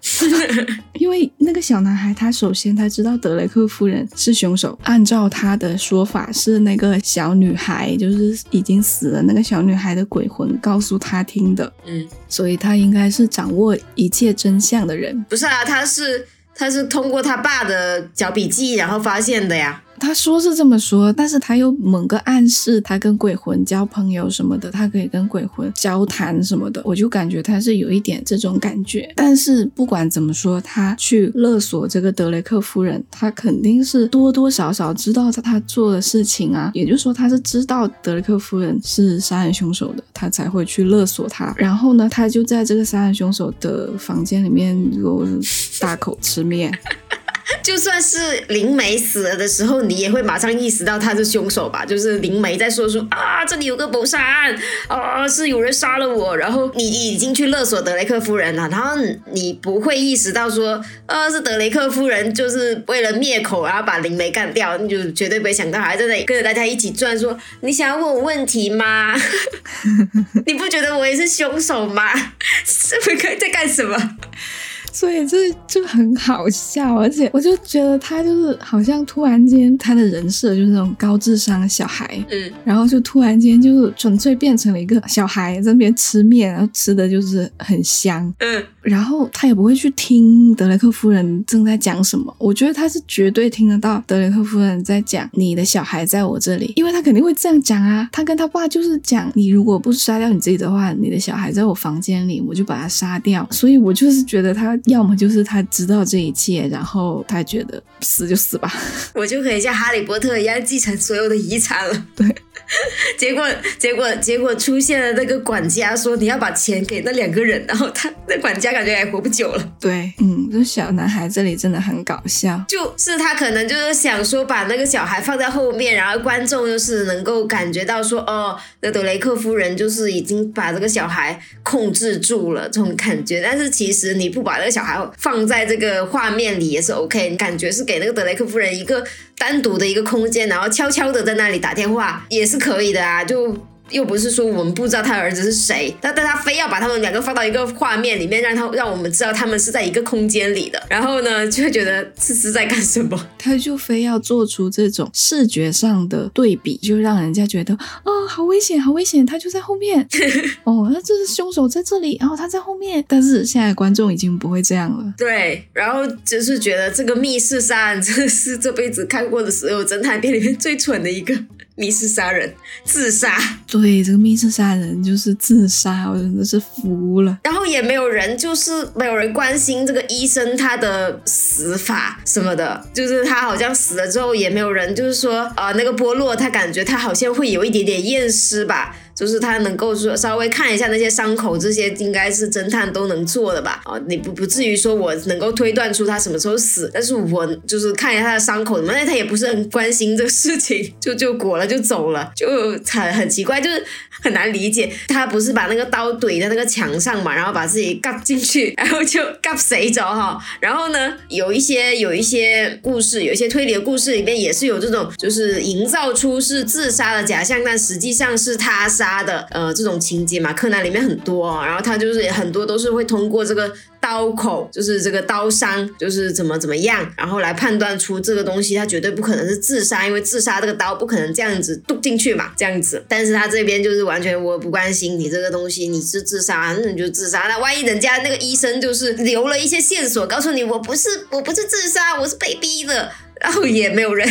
因为那个小男孩他首先他知道德雷克夫人是凶手，按照他的说法是那个小女孩就是已经死了那个小女孩的鬼魂告诉他听的，嗯，所以他应该是掌握一切真相的人。不是啊，他是。他是通过他爸的脚笔记，然后发现的呀。他说是这么说，但是他又猛个暗示他跟鬼魂交朋友什么的，他可以跟鬼魂交谈什么的，我就感觉他是有一点这种感觉。但是不管怎么说，他去勒索这个德雷克夫人，他肯定是多多少少知道他他做的事情啊，也就是说他是知道德雷克夫人是杀人凶手的，他才会去勒索他。然后呢，他就在这个杀人凶手的房间里面有大口吃面。就算是灵媒死了的时候，你也会马上意识到他是凶手吧？就是灵媒在说说啊，这里有个谋杀案啊，是有人杀了我，然后你已经去勒索德雷克夫人了，然后你不会意识到说，呃，是德雷克夫人就是为了灭口，然后把灵媒干掉，你就绝对不会想到还在那里跟着大家一起转，说你想要问我问题吗？你不觉得我也是凶手吗？是不是在干什么？所以这就很好笑，而且我就觉得他就是好像突然间他的人设就是那种高智商的小孩，嗯，然后就突然间就是纯粹变成了一个小孩在那边吃面，然后吃的就是很香，嗯，然后他也不会去听德雷克夫人正在讲什么，我觉得他是绝对听得到德雷克夫人在讲你的小孩在我这里，因为他肯定会这样讲啊，他跟他爸就是讲你如果不杀掉你自己的话，你的小孩在我房间里，我就把他杀掉，所以我就是觉得他。要么就是他知道这一切，然后他觉得死就死吧，我就可以像哈利波特一样继承所有的遗产了。对，结果结果结果出现了那个管家说你要把钱给那两个人，然后他那管家感觉还活不久了。对，嗯，这小男孩这里真的很搞笑，就是他可能就是想说把那个小孩放在后面，然后观众就是能够感觉到说哦，那德雷克夫人就是已经把这个小孩控制住了这种感觉，但是其实你不把那个小孩。放在这个画面里也是 OK，你感觉是给那个德雷克夫人一个单独的一个空间，然后悄悄的在那里打电话也是可以的啊，就。又不是说我们不知道他儿子是谁，但但他非要把他们两个放到一个画面里面，让他让我们知道他们是在一个空间里的，然后呢就会觉得这是在干什么？他就非要做出这种视觉上的对比，就让人家觉得哦，好危险，好危险，他就在后面。哦，那这是凶手在这里，然后他在后面。但是现在观众已经不会这样了。对，然后就是觉得这个密室杀案真的是这辈子看过的所有侦探片里面最蠢的一个。密室杀人，自杀。对，这个密室杀人就是自杀，我真的是服了。然后也没有人，就是没有人关心这个医生他的死法什么的，就是他好像死了之后，也没有人就是说，呃，那个波洛他感觉他好像会有一点点验尸吧。就是他能够说稍微看一下那些伤口，这些应该是侦探都能做的吧？啊，你不不至于说我能够推断出他什么时候死，但是我就是看一下他的伤口，什么，那他也不是很关心这个事情，就就裹了就走了，就很很奇怪，就是很难理解。他不是把那个刀怼在那个墙上嘛，然后把自己嘎进去，然后就嘎谁着哈？然后呢，有一些有一些故事，有一些推理的故事里面也是有这种，就是营造出是自杀的假象，但实际上是他杀。他的呃这种情节嘛，柯南里面很多，然后他就是很多都是会通过这个刀口，就是这个刀伤，就是怎么怎么样，然后来判断出这个东西，他绝对不可能是自杀，因为自杀这个刀不可能这样子剁进去嘛，这样子。但是他这边就是完全我不关心你这个东西，你是自杀，那你就自杀。那万一人家那个医生就是留了一些线索，告诉你我不是我不是自杀，我是被逼的，然后也没有人。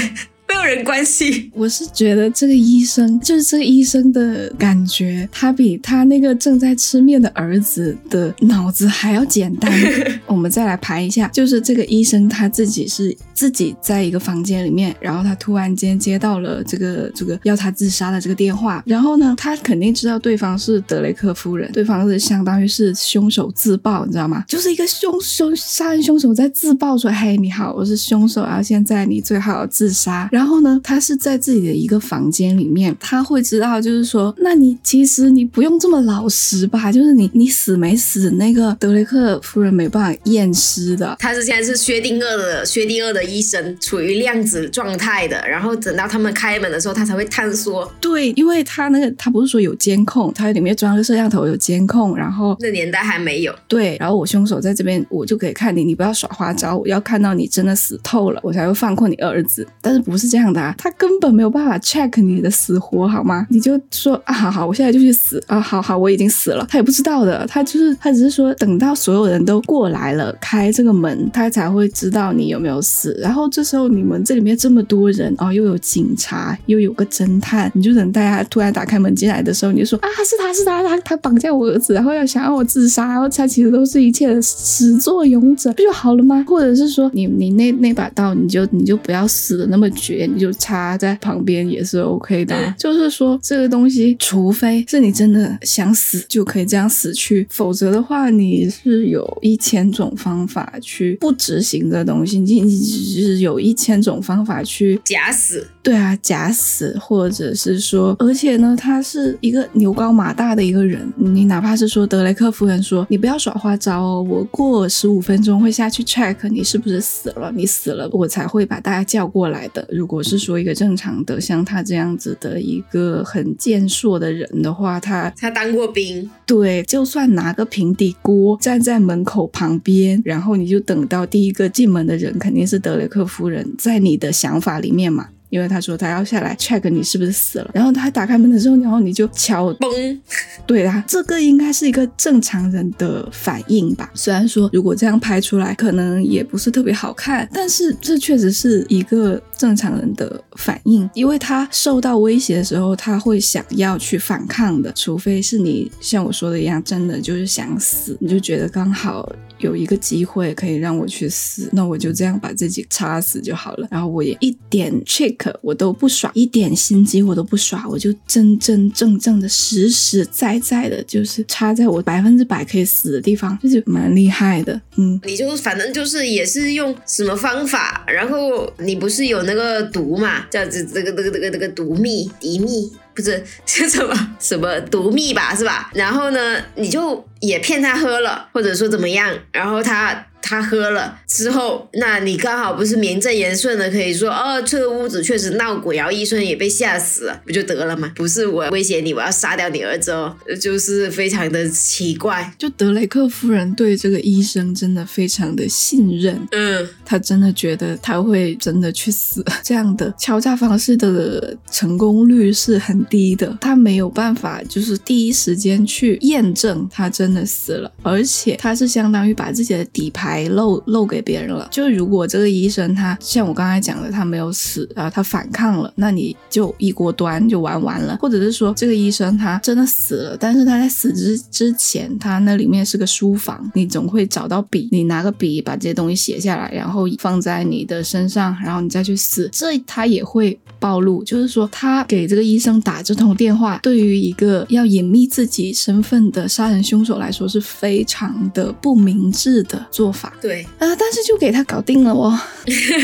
没有人关心。我是觉得这个医生，就是这个医生的感觉，他比他那个正在吃面的儿子的脑子还要简单。我们再来排一下，就是这个医生他自己是自己在一个房间里面，然后他突然间接到了这个这个要他自杀的这个电话，然后呢，他肯定知道对方是德雷克夫人，对方是相当于是凶手自爆，你知道吗？就是一个凶凶杀人凶手在自爆说：“嘿，你好，我是凶手，然后现在你最好自杀。”然后呢，他是在自己的一个房间里面，他会知道，就是说，那你其实你不用这么老实吧？就是你你死没死？那个德雷克夫人没办法验尸的。他是现在是薛定谔的薛定谔的医生，处于量子状态的。然后等到他们开门的时候，他才会探索。对，因为他那个他不是说有监控，他里面装个摄像头有监控，然后那年代还没有。对，然后我凶手在这边，我就可以看你，你不要耍花招，我要看到你真的死透了，我才会放过你儿子。但是不是？是这样的啊，他根本没有办法 check 你的死活，好吗？你就说啊，好好，我现在就去死啊，好好，我已经死了。他也不知道的，他就是他只是说等到所有人都过来了，开这个门，他才会知道你有没有死。然后这时候你们这里面这么多人哦，又有警察，又有个侦探，你就等大家突然打开门进来的时候，你就说啊，是他是他他他绑架我儿子，然后要想要我自杀，然后他其实都是一切的始作俑者，不就好了吗？或者是说你你那那把刀，你就你就不要死的那么绝，你就插在旁边也是 OK 的。就是说这个东西，除非是你真的想死，就可以这样死去，否则的话，你是有一千种方法去不执行这东西，你你只是有一千种方法去假死。对啊，假死，或者是说，而且呢，他是一个牛高马大的一个人，你哪怕是说德雷克夫人说你不要耍花招哦，我过十五分钟会下去 check 你是不是死了，你死了我才会把大家叫过来的。如果是说一个正常的像他这样子的一个很健硕的人的话，他他当过兵，对，就算拿个平底锅站在门口旁边，然后你就等到第一个进门的人肯定是德雷克夫人，在你的想法里面嘛。因为他说他要下来 check 你是不是死了，然后他打开门的时候，然后你就敲嘣，对啊，这个应该是一个正常人的反应吧。虽然说如果这样拍出来可能也不是特别好看，但是这确实是一个正常人的反应，因为他受到威胁的时候，他会想要去反抗的，除非是你像我说的一样，真的就是想死，你就觉得刚好。有一个机会可以让我去死，那我就这样把自己插死就好了。然后我也一点 trick 我都不耍，一点心机我都不耍，我就真真正正的实实在在的，就是插在我百分之百可以死的地方，就是蛮厉害的。嗯，你就反正就是也是用什么方法，然后你不是有那个毒嘛，叫这这个这个这个这个毒蜜敌蜜。不是 是什么什么毒蜜吧，是吧？然后呢，你就也骗他喝了，或者说怎么样，然后他。他喝了之后，那你刚好不是名正言顺的可以说哦，这个屋子确实闹鬼，然后医生也被吓死了，不就得了吗？不是我威胁你，我要杀掉你儿子哦，就是非常的奇怪。就德雷克夫人对这个医生真的非常的信任，嗯，他真的觉得他会真的去死。这样的敲诈方式的成功率是很低的，他没有办法就是第一时间去验证他真的死了，而且他是相当于把自己的底牌。还漏漏给别人了。就如果这个医生他像我刚才讲的，他没有死，然后他反抗了，那你就一锅端就玩完了。或者是说这个医生他真的死了，但是他在死之之前，他那里面是个书房，你总会找到笔，你拿个笔把这些东西写下来，然后放在你的身上，然后你再去死，这他也会暴露。就是说他给这个医生打这通电话，对于一个要隐秘自己身份的杀人凶手来说是非常的不明智的做法。对啊，但是就给他搞定了哦，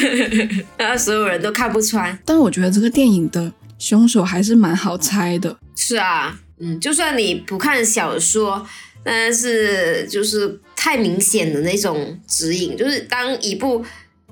然后所有人都看不穿。但是我觉得这个电影的凶手还是蛮好猜的。是啊，嗯，就算你不看小说，但是就是太明显的那种指引，就是当一部。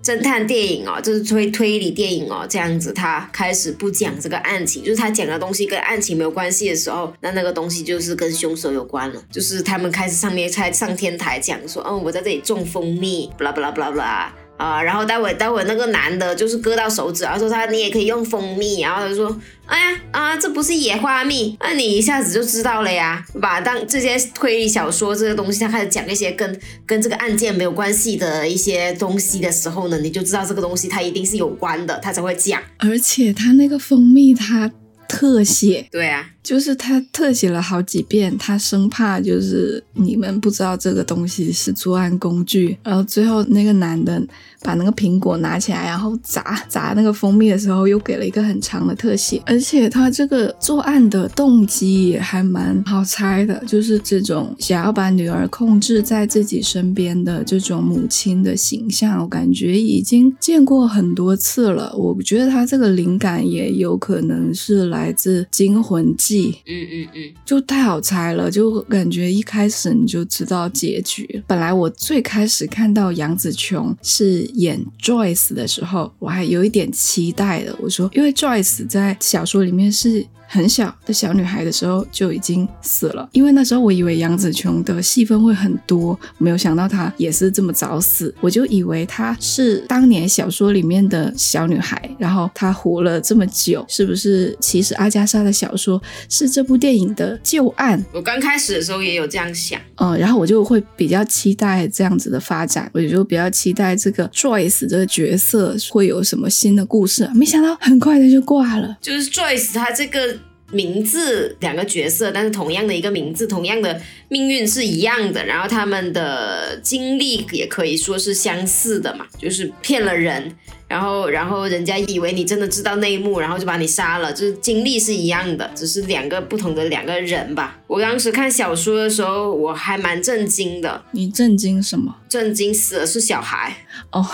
侦探电影哦，就是推推理电影哦，这样子，他开始不讲这个案情，就是他讲的东西跟案情没有关系的时候，那那个东西就是跟凶手有关了，就是他们开始上面才上天台讲说，嗯，我在这里种蜂蜜，不啦不啦不啦不啦。啊，然后待会待会那个男的就是割到手指，然后说他你也可以用蜂蜜，然后他就说，哎呀啊，这不是野花蜜，那你一下子就知道了呀，把？当这些推理小说这个东西他开始讲一些跟跟这个案件没有关系的一些东西的时候呢，你就知道这个东西它一定是有关的，他才会讲。而且他那个蜂蜜他特写，对啊。就是他特写了好几遍，他生怕就是你们不知道这个东西是作案工具。然后最后那个男的把那个苹果拿起来，然后砸砸那个蜂蜜的时候，又给了一个很长的特写。而且他这个作案的动机也还蛮好猜的，就是这种想要把女儿控制在自己身边的这种母亲的形象，我感觉已经见过很多次了。我觉得他这个灵感也有可能是来自《惊魂记》。嗯嗯嗯，就太好猜了，就感觉一开始你就知道结局。本来我最开始看到杨紫琼是演 Joyce 的时候，我还有一点期待的。我说，因为 Joyce 在小说里面是。很小的小女孩的时候就已经死了。因为那时候我以为杨紫琼的戏份会很多，没有想到她也是这么早死。我就以为她是当年小说里面的小女孩，然后她活了这么久，是不是？其实阿加莎的小说是这部电影的旧案。我刚开始的时候也有这样想，嗯，然后我就会比较期待这样子的发展，我就比较期待这个 Joyce 这个角色会有什么新的故事。没想到很快的就挂了，就是 Joyce 她这个。名字两个角色，但是同样的一个名字，同样的命运是一样的，然后他们的经历也可以说是相似的嘛，就是骗了人，然后然后人家以为你真的知道内幕，然后就把你杀了，就是经历是一样的，只是两个不同的两个人吧。我当时看小说的时候，我还蛮震惊的。你震惊什么？震惊死的是小孩哦，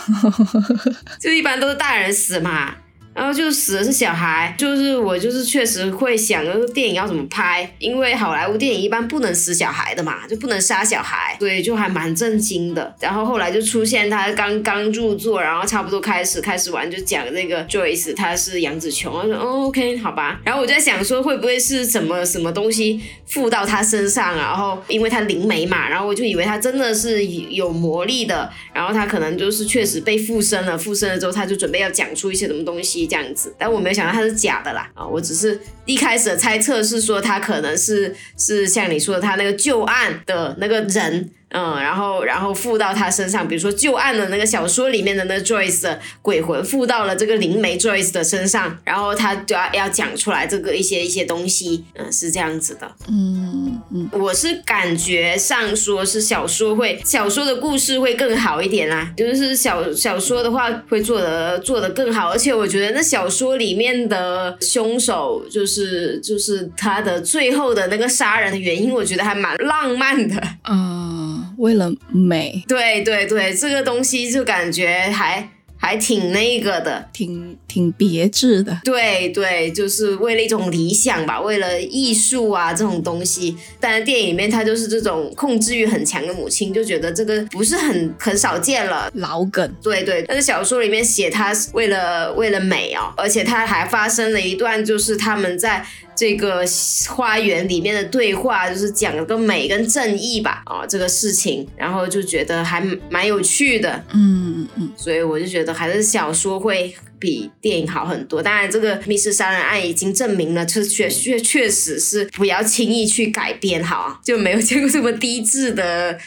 就一般都是大人死嘛。然后就死的是小孩，就是我就是确实会想，这个电影要怎么拍？因为好莱坞电影一般不能死小孩的嘛，就不能杀小孩，所以就还蛮震惊的。然后后来就出现他刚刚入座，然后差不多开始开始玩就讲那个 Joyce，他是杨紫琼，我说 OK 好吧。然后我就在想说会不会是什么什么东西附到他身上，然后因为他灵媒嘛，然后我就以为他真的是有魔力的，然后他可能就是确实被附身了，附身了之后他就准备要讲出一些什么东西。这样子，但我没有想到他是假的啦啊！我只是一开始的猜测是说他可能是是像你说的他那个旧案的那个人。嗯，然后然后附到他身上，比如说旧案的那个小说里面的那 Joyce 的鬼魂附到了这个灵媒 Joyce 的身上，然后他就要要讲出来这个一些一些东西，嗯，是这样子的。嗯嗯，我是感觉上说是小说会小说的故事会更好一点啦，就是小小说的话会做的做的更好，而且我觉得那小说里面的凶手就是就是他的最后的那个杀人的原因，我觉得还蛮浪漫的。嗯。为了美，对对对，这个东西就感觉还还挺那个的，挺挺别致的。对对，就是为了一种理想吧，为了艺术啊这种东西。但是电影里面他就是这种控制欲很强的母亲，就觉得这个不是很很少见了，老梗。对对，但是小说里面写他为了为了美哦，而且他还发生了一段就是他们在。这个花园里面的对话就是讲了个美跟正义吧，啊，这个事情，然后就觉得还蛮有趣的，嗯嗯嗯，所以我就觉得还是小说会比电影好很多。当然，这个密室杀人案已经证明了，这确确确实是不要轻易去改编，哈，就没有见过这么低质的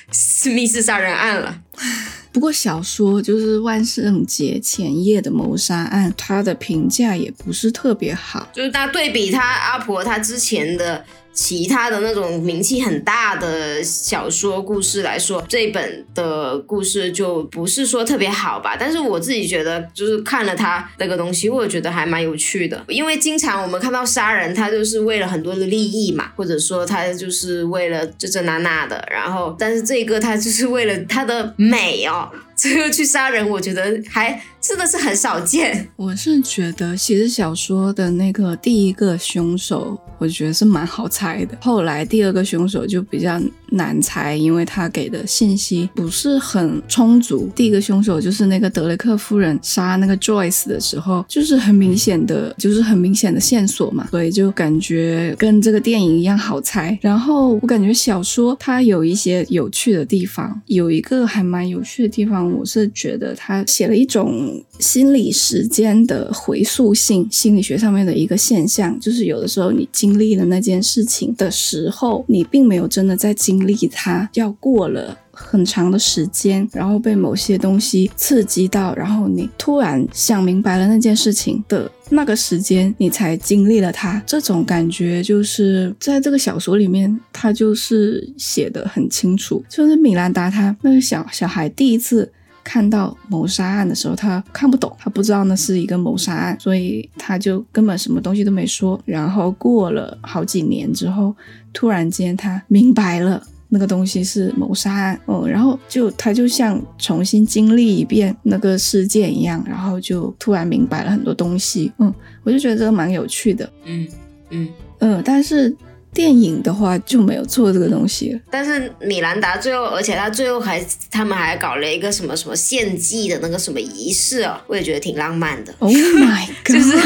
密室杀人案了。不过小说就是万圣节前夜的谋杀案，它的评价也不是特别好。就是大家对比他阿婆他之前的其他的那种名气很大的小说故事来说，这本的故事就不是说特别好吧。但是我自己觉得，就是看了他那个东西，我觉得还蛮有趣的。因为经常我们看到杀人，他就是为了很多的利益嘛，或者说他就是为了这这那那的。然后，但是这个他就是为了他的美哦。最后去杀人，我觉得还真的是很少见。我是觉得，其实小说的那个第一个凶手。我觉得是蛮好猜的。后来第二个凶手就比较难猜，因为他给的信息不是很充足。第一个凶手就是那个德雷克夫人杀那个 Joyce 的时候，就是很明显的，就是很明显的线索嘛，所以就感觉跟这个电影一样好猜。然后我感觉小说它有一些有趣的地方，有一个还蛮有趣的地方，我是觉得他写了一种心理时间的回溯性心理学上面的一个现象，就是有的时候你经历了那件事情的时候，你并没有真的在经历它，要过了很长的时间，然后被某些东西刺激到，然后你突然想明白了那件事情的那个时间，你才经历了它。这种感觉就是在这个小说里面，他就是写的很清楚，就是米兰达他那个小小孩第一次。看到谋杀案的时候，他看不懂，他不知道那是一个谋杀案，所以他就根本什么东西都没说。然后过了好几年之后，突然间他明白了那个东西是谋杀案，嗯，然后就他就像重新经历一遍那个事件一样，然后就突然明白了很多东西，嗯，我就觉得这个蛮有趣的，嗯嗯嗯，但是。电影的话就没有做这个东西。但是米兰达最后，而且他最后还他们还搞了一个什么什么献祭的那个什么仪式哦，我也觉得挺浪漫的。Oh my god！就是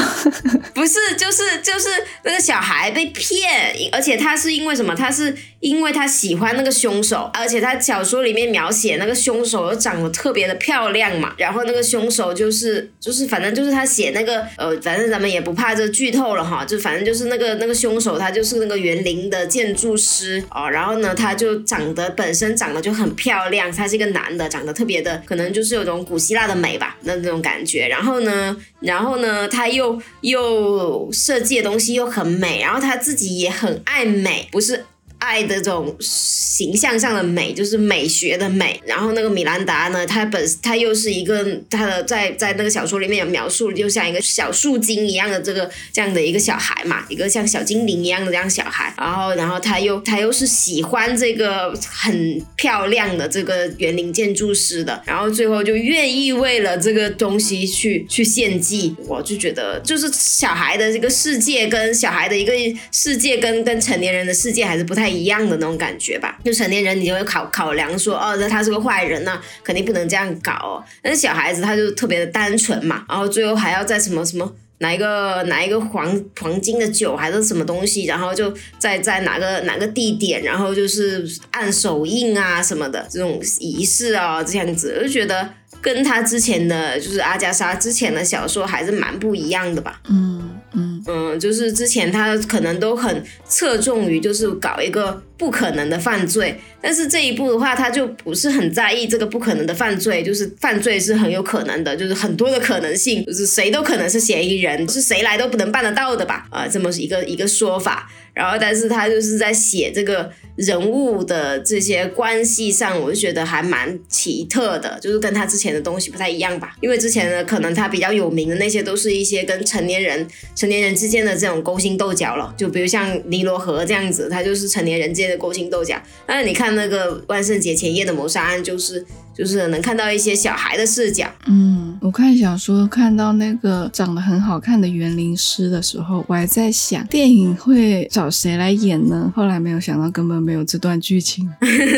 不是就是就是那个小孩被骗，而且他是因为什么？他是因为他喜欢那个凶手，而且他小说里面描写那个凶手又长得特别的漂亮嘛。然后那个凶手就是就是反正就是他写那个呃，反正咱们也不怕这剧透了哈，就反正就是那个那个凶手他就是那个园林的建筑师哦。然后呢，他就长得本身长得就很漂亮，他是一个男的，长得特别的可能就是有种古希腊的美吧，那那种感觉。然后呢，然后呢，他又又设计的东西又很美，然后他自己也很爱美，不是。爱的这种形象上的美，就是美学的美。然后那个米兰达呢，他本他又是一个他的在在那个小说里面有描述，就像一个小树精一样的这个这样的一个小孩嘛，一个像小精灵一样的这样小孩。然后然后他又他又是喜欢这个很漂亮的这个园林建筑师的，然后最后就愿意为了这个东西去去献祭。我就觉得，就是小孩的这个世界跟小孩的一个世界跟跟成年人的世界还是不太。一样的那种感觉吧，就成年人你就会考考量说，哦，那他是个坏人呢，肯定不能这样搞。但是小孩子他就特别的单纯嘛，然后最后还要在什么什么拿一个拿一个黄黄金的酒还是什么东西，然后就在在哪个哪个地点，然后就是按手印啊什么的这种仪式啊这样子，我就觉得跟他之前的就是阿加莎之前的小说还是蛮不一样的吧。嗯嗯。嗯，就是之前他可能都很侧重于就是搞一个不可能的犯罪，但是这一步的话，他就不是很在意这个不可能的犯罪，就是犯罪是很有可能的，就是很多的可能性，就是谁都可能是嫌疑人，是谁来都不能办得到的吧？啊，这么一个一个说法。然后，但是他就是在写这个人物的这些关系上，我就觉得还蛮奇特的，就是跟他之前的东西不太一样吧。因为之前的可能他比较有名的那些，都是一些跟成年人、成年人之间的这种勾心斗角了。就比如像尼罗河这样子，他就是成年人间的勾心斗角。但是你看那个万圣节前夜的谋杀案，就是。就是能看到一些小孩的视角。嗯，我看小说看到那个长得很好看的园林师的时候，我还在想电影会找谁来演呢？后来没有想到，根本没有这段剧情。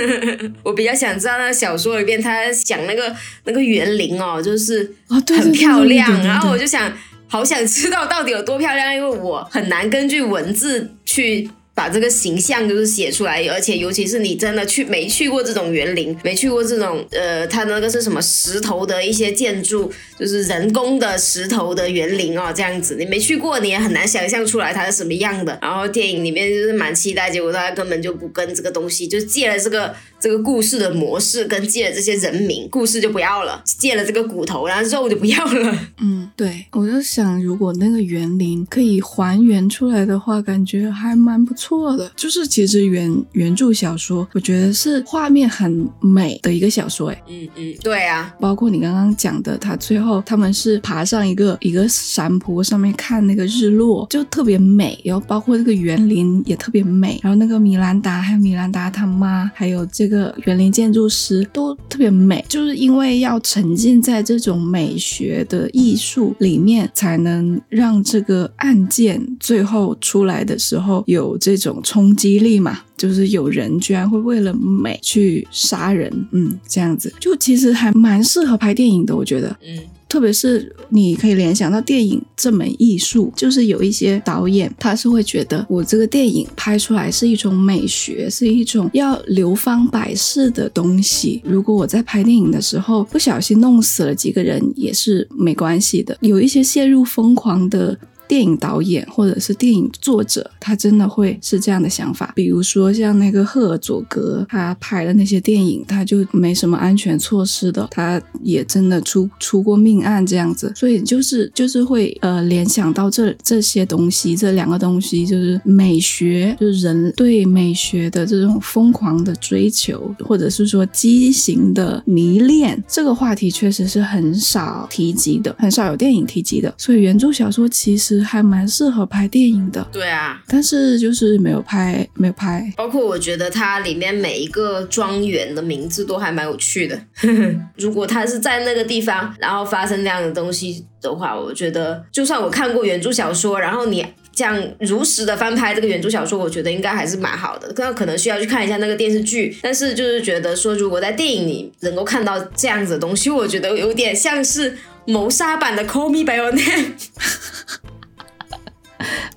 我比较想知道那小说里边他讲那个那个园林哦，就是哦，很漂亮。然后我就想，好想知道到底有多漂亮，因为我很难根据文字去。把这个形象就是写出来，而且尤其是你真的去没去过这种园林，没去过这种呃，它那个是什么石头的一些建筑，就是人工的石头的园林哦，这样子你没去过，你也很难想象出来它是什么样的。然后电影里面就是蛮期待，结果他根本就不跟这个东西，就借了这个这个故事的模式，跟借了这些人名，故事就不要了，借了这个骨头，然后肉就不要了。嗯，对，我就想如果那个园林可以还原出来的话，感觉还蛮不错。错的，就是其实原原著小说，我觉得是画面很美的一个小说，哎，嗯嗯，对啊，包括你刚刚讲的，他最后他们是爬上一个一个山坡上面看那个日落，就特别美，然后包括这个园林也特别美，然后那个米兰达还有米兰达他妈，还有这个园林建筑师都特别美，就是因为要沉浸在这种美学的艺术里面，才能让这个案件最后出来的时候有这。这种冲击力嘛，就是有人居然会为了美去杀人，嗯，这样子就其实还蛮适合拍电影的，我觉得，嗯，特别是你可以联想到电影这门艺术，就是有一些导演他是会觉得我这个电影拍出来是一种美学，是一种要流芳百世的东西。如果我在拍电影的时候不小心弄死了几个人，也是没关系的。有一些陷入疯狂的。电影导演或者是电影作者，他真的会是这样的想法。比如说像那个赫尔佐格，他拍的那些电影，他就没什么安全措施的，他也真的出出过命案这样子。所以就是就是会呃联想到这这些东西，这两个东西就是美学，就是人对美学的这种疯狂的追求，或者是说畸形的迷恋。这个话题确实是很少提及的，很少有电影提及的。所以原著小说其实。还蛮适合拍电影的，对啊，但是就是没有拍，没有拍。包括我觉得它里面每一个庄园的名字都还蛮有趣的。如果它是在那个地方，然后发生那样的东西的话，我觉得就算我看过原著小说，然后你。这样如实的翻拍这个原著小说，我觉得应该还是蛮好的。那可能需要去看一下那个电视剧，但是就是觉得说，如果在电影里能够看到这样子的东西，我觉得有点像是谋杀版的《Call Me by Your Name》。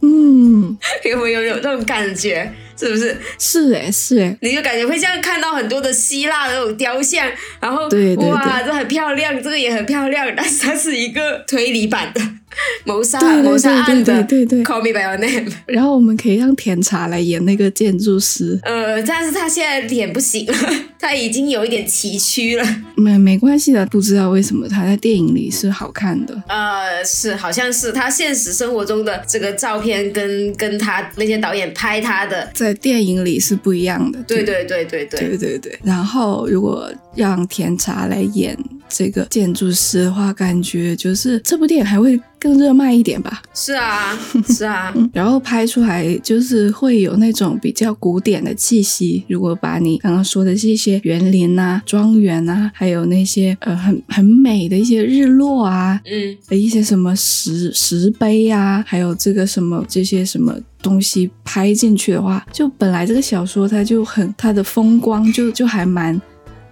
嗯，有没有有那种感觉？是不是？是哎，是哎，你就感觉会像看到很多的希腊的那种雕像，然后对哇，这很漂亮，这个也很漂亮，但是它是一个推理版的。谋杀谋杀案的，Call Me by Your Name。然后我们可以让甜茶来演那个建筑师。呃，但是他现在脸不行了，他已经有一点崎岖了。没没关系的，不知道为什么他在电影里是好看的。呃，是，好像是他现实生活中的这个照片跟跟他那些导演拍他的，在电影里是不一样的。对对对对对对对对。然后如果让甜茶来演。这个建筑师的话，感觉就是这部电影还会更热卖一点吧？是啊，是啊，然后拍出来就是会有那种比较古典的气息。如果把你刚刚说的这些园林啊、庄园啊，还有那些呃很很美的一些日落啊，嗯，的一些什么石石碑啊，还有这个什么这些什么东西拍进去的话，就本来这个小说它就很它的风光就就还蛮。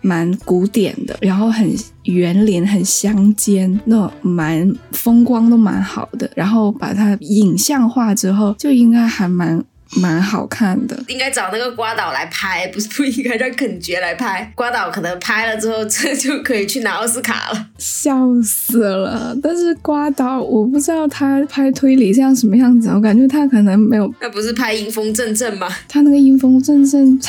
蛮古典的，然后很园林很乡间，那蛮风光都蛮好的。然后把它影像化之后，就应该还蛮蛮好看的。应该找那个瓜导来拍，不是不应该让肯觉来拍。瓜导可能拍了之后，这就可以去拿奥斯卡了。笑死了！但是瓜导，我不知道他拍推理像什么样子，我感觉他可能没有。那不是拍阴风阵阵吗？他那个阴风阵阵。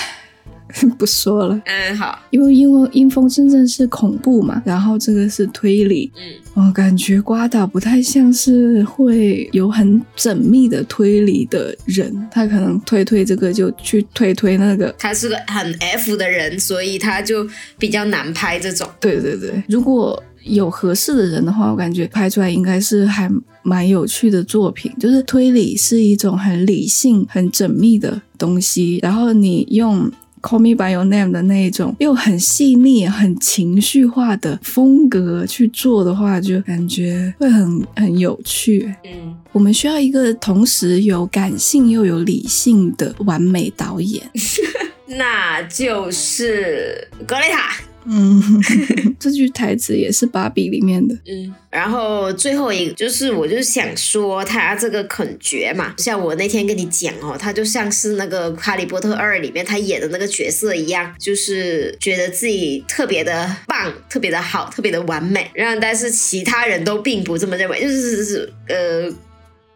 不说了，嗯，好，因为因为阴风真正是恐怖嘛，然后这个是推理，嗯，我感觉瓜岛不太像是会有很缜密的推理的人，他可能推推这个就去推推那个，他是个很 F 的人，所以他就比较难拍这种。对对对，如果有合适的人的话，我感觉拍出来应该是还蛮有趣的作品。就是推理是一种很理性、很缜密的东西，然后你用。Call Me by Your Name 的那一种，又很细腻、很情绪化的风格去做的话，就感觉会很很有趣。嗯，我们需要一个同时有感性又有理性的完美导演，那就是格雷塔。嗯，这句台词也是芭比里面的。嗯，然后最后一个就是，我就想说他这个肯绝嘛，像我那天跟你讲哦，他就像是那个《哈利波特二》里面他演的那个角色一样，就是觉得自己特别的棒、特别的好、特别的完美，然后但是其他人都并不这么认为，就是是呃。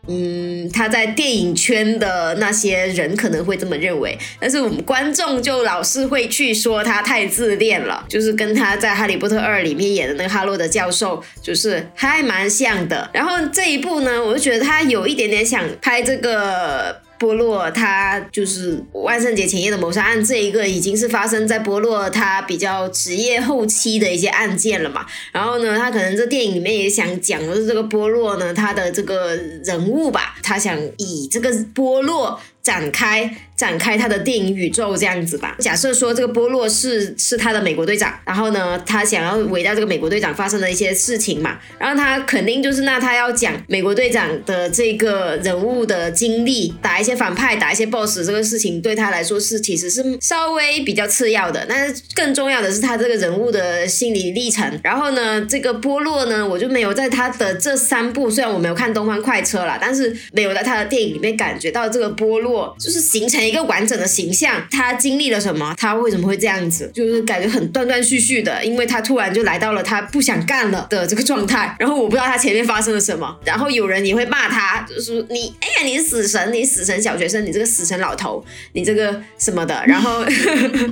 嗯，他在电影圈的那些人可能会这么认为，但是我们观众就老是会去说他太自恋了，就是跟他在《哈利波特二》里面演的那个哈洛德教授，就是还蛮像的。然后这一部呢，我就觉得他有一点点想拍这个。波洛他就是万圣节前夜的谋杀案，这一个已经是发生在波洛他比较职业后期的一些案件了嘛。然后呢，他可能这电影里面也想讲的是这个波洛呢，他的这个人物吧，他想以这个波洛。展开展开他的电影宇宙这样子吧。假设说这个波洛是是他的美国队长，然后呢，他想要围绕这个美国队长发生的一些事情嘛，然后他肯定就是那他要讲美国队长的这个人物的经历，打一些反派，打一些 boss 这个事情对他来说是其实是稍微比较次要的。但是更重要的是他这个人物的心理历程。然后呢，这个波洛呢，我就没有在他的这三部，虽然我没有看《东方快车》啦，但是没有在他的电影里面感觉到这个波洛。就是形成一个完整的形象，他经历了什么？他为什么会这样子？就是感觉很断断续续的，因为他突然就来到了他不想干了的这个状态。然后我不知道他前面发生了什么。然后有人也会骂他，就是你，哎呀，你是死神，你死神小学生，你这个死神老头，你这个什么的。然后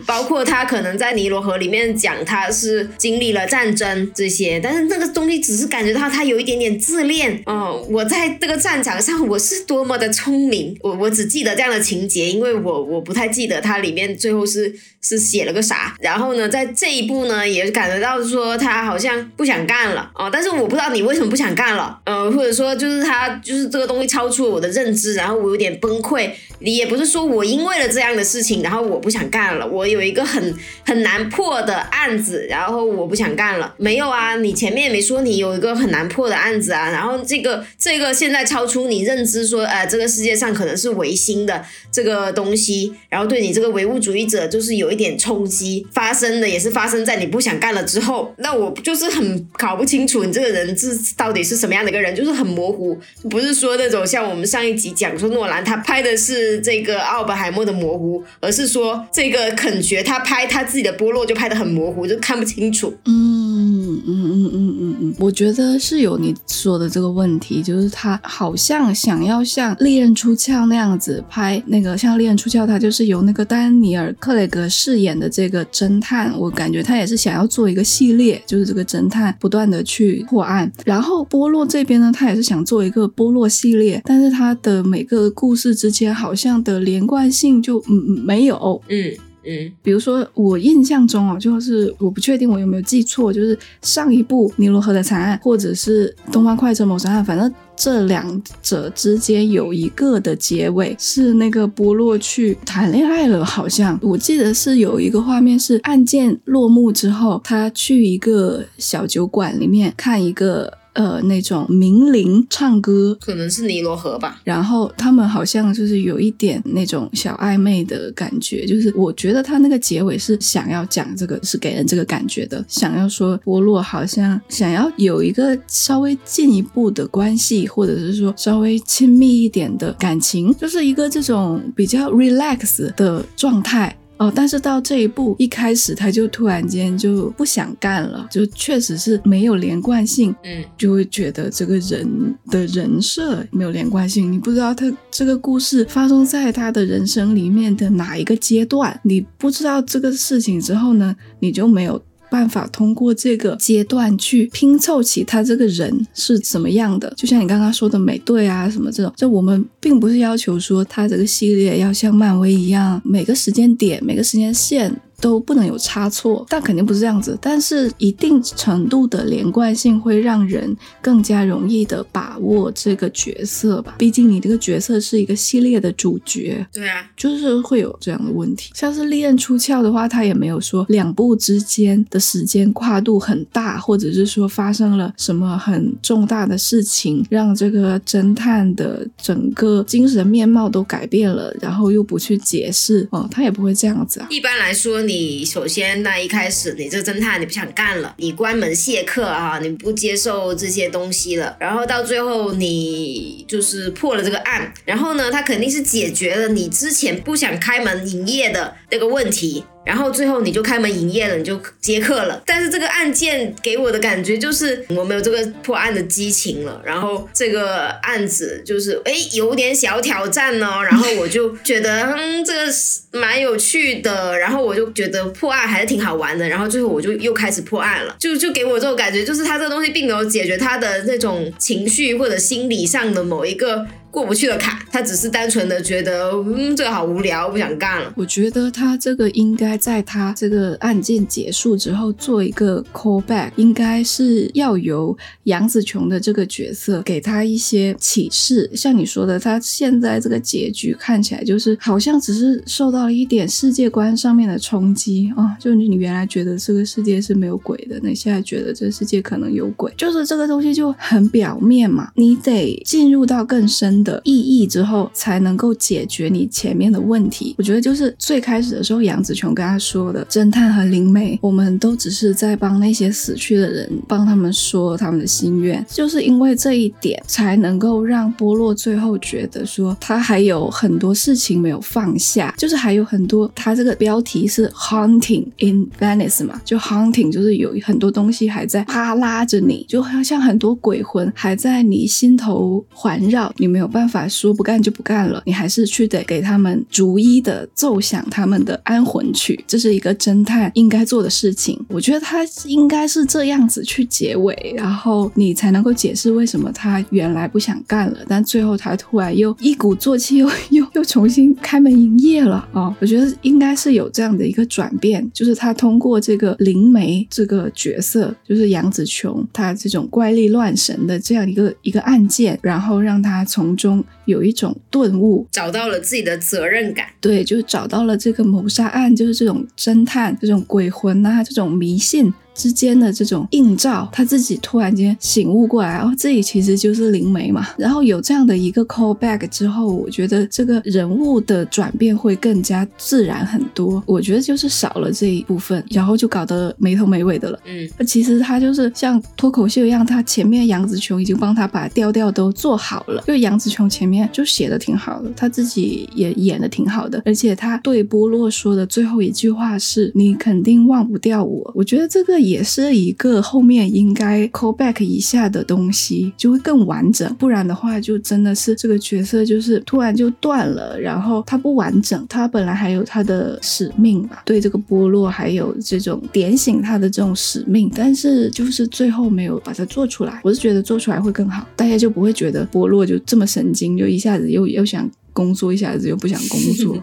包括他可能在尼罗河里面讲他是经历了战争这些，但是那个东西只是感觉到他有一点点自恋。哦，我在这个战场上我是多么的聪明，我我只记得。这样的情节，因为我我不太记得它里面最后是是写了个啥。然后呢，在这一步呢，也感觉到说他好像不想干了哦。但是我不知道你为什么不想干了，呃，或者说就是他就是这个东西超出了我的认知，然后我有点崩溃。你也不是说我因为了这样的事情，然后我不想干了。我有一个很很难破的案子，然后我不想干了。没有啊，你前面也没说你有一个很难破的案子啊。然后这个这个现在超出你认知，说呃这个世界上可能是唯心的这个东西，然后对你这个唯物主义者就是有一点冲击，发生的也是发生在你不想干了之后。那我就是很搞不清楚你这个人是到底是什么样的一个人，就是很模糊，不是说那种像我们上一集讲说诺兰他拍的是。这个奥本海默的模糊，而是说这个肯爵他拍他自己的波洛就拍的很模糊，就看不清楚。嗯嗯嗯嗯嗯嗯，我觉得是有你说的这个问题，就是他好像想要像《利刃出鞘》那样子拍那个，像《利刃出鞘》，他就是由那个丹尼尔·克雷格饰演的这个侦探，我感觉他也是想要做一个系列，就是这个侦探不断的去破案。然后波洛这边呢，他也是想做一个波洛系列，但是他的每个故事之间好像。的连贯性就嗯没有，嗯嗯，比如说我印象中哦，就是我不确定我有没有记错，就是上一部尼罗河的惨案，或者是东方快车谋杀案，反正这两者之间有一个的结尾是那个波洛去谈恋爱了，好像我记得是有一个画面是案件落幕之后，他去一个小酒馆里面看一个。呃，那种名伶唱歌，可能是尼罗河吧。然后他们好像就是有一点那种小暧昧的感觉，就是我觉得他那个结尾是想要讲这个，是给人这个感觉的，想要说波洛好像想要有一个稍微进一步的关系，或者是说稍微亲密一点的感情，就是一个这种比较 relax 的状态。哦，但是到这一步一开始，他就突然间就不想干了，就确实是没有连贯性，嗯，就会觉得这个人的人设没有连贯性，你不知道他这个故事发生在他的人生里面的哪一个阶段，你不知道这个事情之后呢，你就没有。办法通过这个阶段去拼凑起他这个人是怎么样的，就像你刚刚说的美队啊什么这种，就我们并不是要求说他这个系列要像漫威一样，每个时间点每个时间线。都不能有差错，但肯定不是这样子。但是一定程度的连贯性会让人更加容易的把握这个角色吧。毕竟你这个角色是一个系列的主角，对啊，就是会有这样的问题。像是《利刃出鞘》的话，他也没有说两部之间的时间跨度很大，或者是说发生了什么很重大的事情，让这个侦探的整个精神面貌都改变了，然后又不去解释哦，他也不会这样子啊。一般来说。你首先那一开始，你这侦探你不想干了，你关门谢客啊，你不接受这些东西了，然后到最后你就是破了这个案，然后呢，他肯定是解决了你之前不想开门营业的那个问题。然后最后你就开门营业了，你就接客了。但是这个案件给我的感觉就是我没有这个破案的激情了。然后这个案子就是哎有点小挑战哦。然后我就觉得嗯这个蛮有趣的。然后我就觉得破案还是挺好玩的。然后最后我就又开始破案了，就就给我这种感觉，就是他这个东西并没有解决他的那种情绪或者心理上的某一个。过不去的坎，他只是单纯的觉得，嗯，这个好无聊，不想干了。我觉得他这个应该在他这个案件结束之后做一个 callback，应该是要由杨紫琼的这个角色给他一些启示。像你说的，他现在这个结局看起来就是好像只是受到了一点世界观上面的冲击啊，就你原来觉得这个世界是没有鬼的，那现在觉得这世界可能有鬼，就是这个东西就很表面嘛，你得进入到更深。的意义之后才能够解决你前面的问题。我觉得就是最开始的时候，杨紫琼跟他说的，侦探和灵媒，我们都只是在帮那些死去的人，帮他们说他们的心愿。就是因为这一点，才能够让波洛最后觉得说他还有很多事情没有放下，就是还有很多。他这个标题是 Haunting in Venice 嘛，就 Haunting 就是有很多东西还在啪拉着你，就好像很多鬼魂还在你心头环绕，你没有。办法说不干就不干了，你还是去得给他们逐一的奏响他们的安魂曲，这是一个侦探应该做的事情。我觉得他应该是这样子去结尾，然后你才能够解释为什么他原来不想干了，但最后他突然又一鼓作气，又又又重新开门营业了啊！我觉得应该是有这样的一个转变，就是他通过这个灵媒这个角色，就是杨紫琼，他这种怪力乱神的这样一个一个案件，然后让他从中有一种顿悟，找到了自己的责任感。对，就找到了这个谋杀案，就是这种侦探、这种鬼魂啊，这种迷信。之间的这种映照，他自己突然间醒悟过来，哦，这里其实就是灵媒嘛。然后有这样的一个 call back 之后，我觉得这个人物的转变会更加自然很多。我觉得就是少了这一部分，然后就搞得没头没尾的了。嗯，其实他就是像脱口秀一样，他前面杨紫琼已经帮他把调调都做好了，因为杨紫琼前面就写的挺好的，他自己也演的挺好的，而且他对波洛说的最后一句话是：“你肯定忘不掉我。”我觉得这个。也是一个后面应该 call back 一下的东西，就会更完整。不然的话，就真的是这个角色就是突然就断了，然后他不完整。他本来还有他的使命吧，对这个波洛还有这种点醒他的这种使命，但是就是最后没有把它做出来。我是觉得做出来会更好，大家就不会觉得波洛就这么神经，就一下子又又想工作，一下子又不想工作。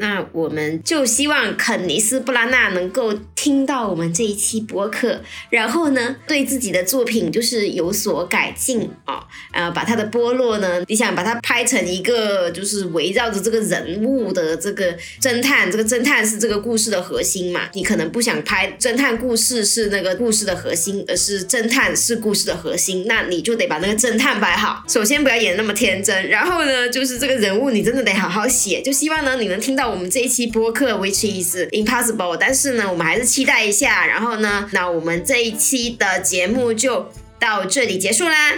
那我们就希望肯尼斯·布拉纳能够听到我们这一期播客，然后呢，对自己的作品就是有所改进啊，呃，把他的波洛呢，你想把它拍成一个就是围绕着这个人物的这个侦探，这个侦探是这个故事的核心嘛？你可能不想拍侦探故事是那个故事的核心，而是侦探是故事的核心，那你就得把那个侦探摆好。首先不要演那么天真，然后呢，就是这个人物你真的得好好写，就希望呢你能听到。我们这一期播客，which is impossible，但是呢，我们还是期待一下。然后呢，那我们这一期的节目就到这里结束啦，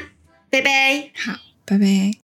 拜拜。好，拜拜。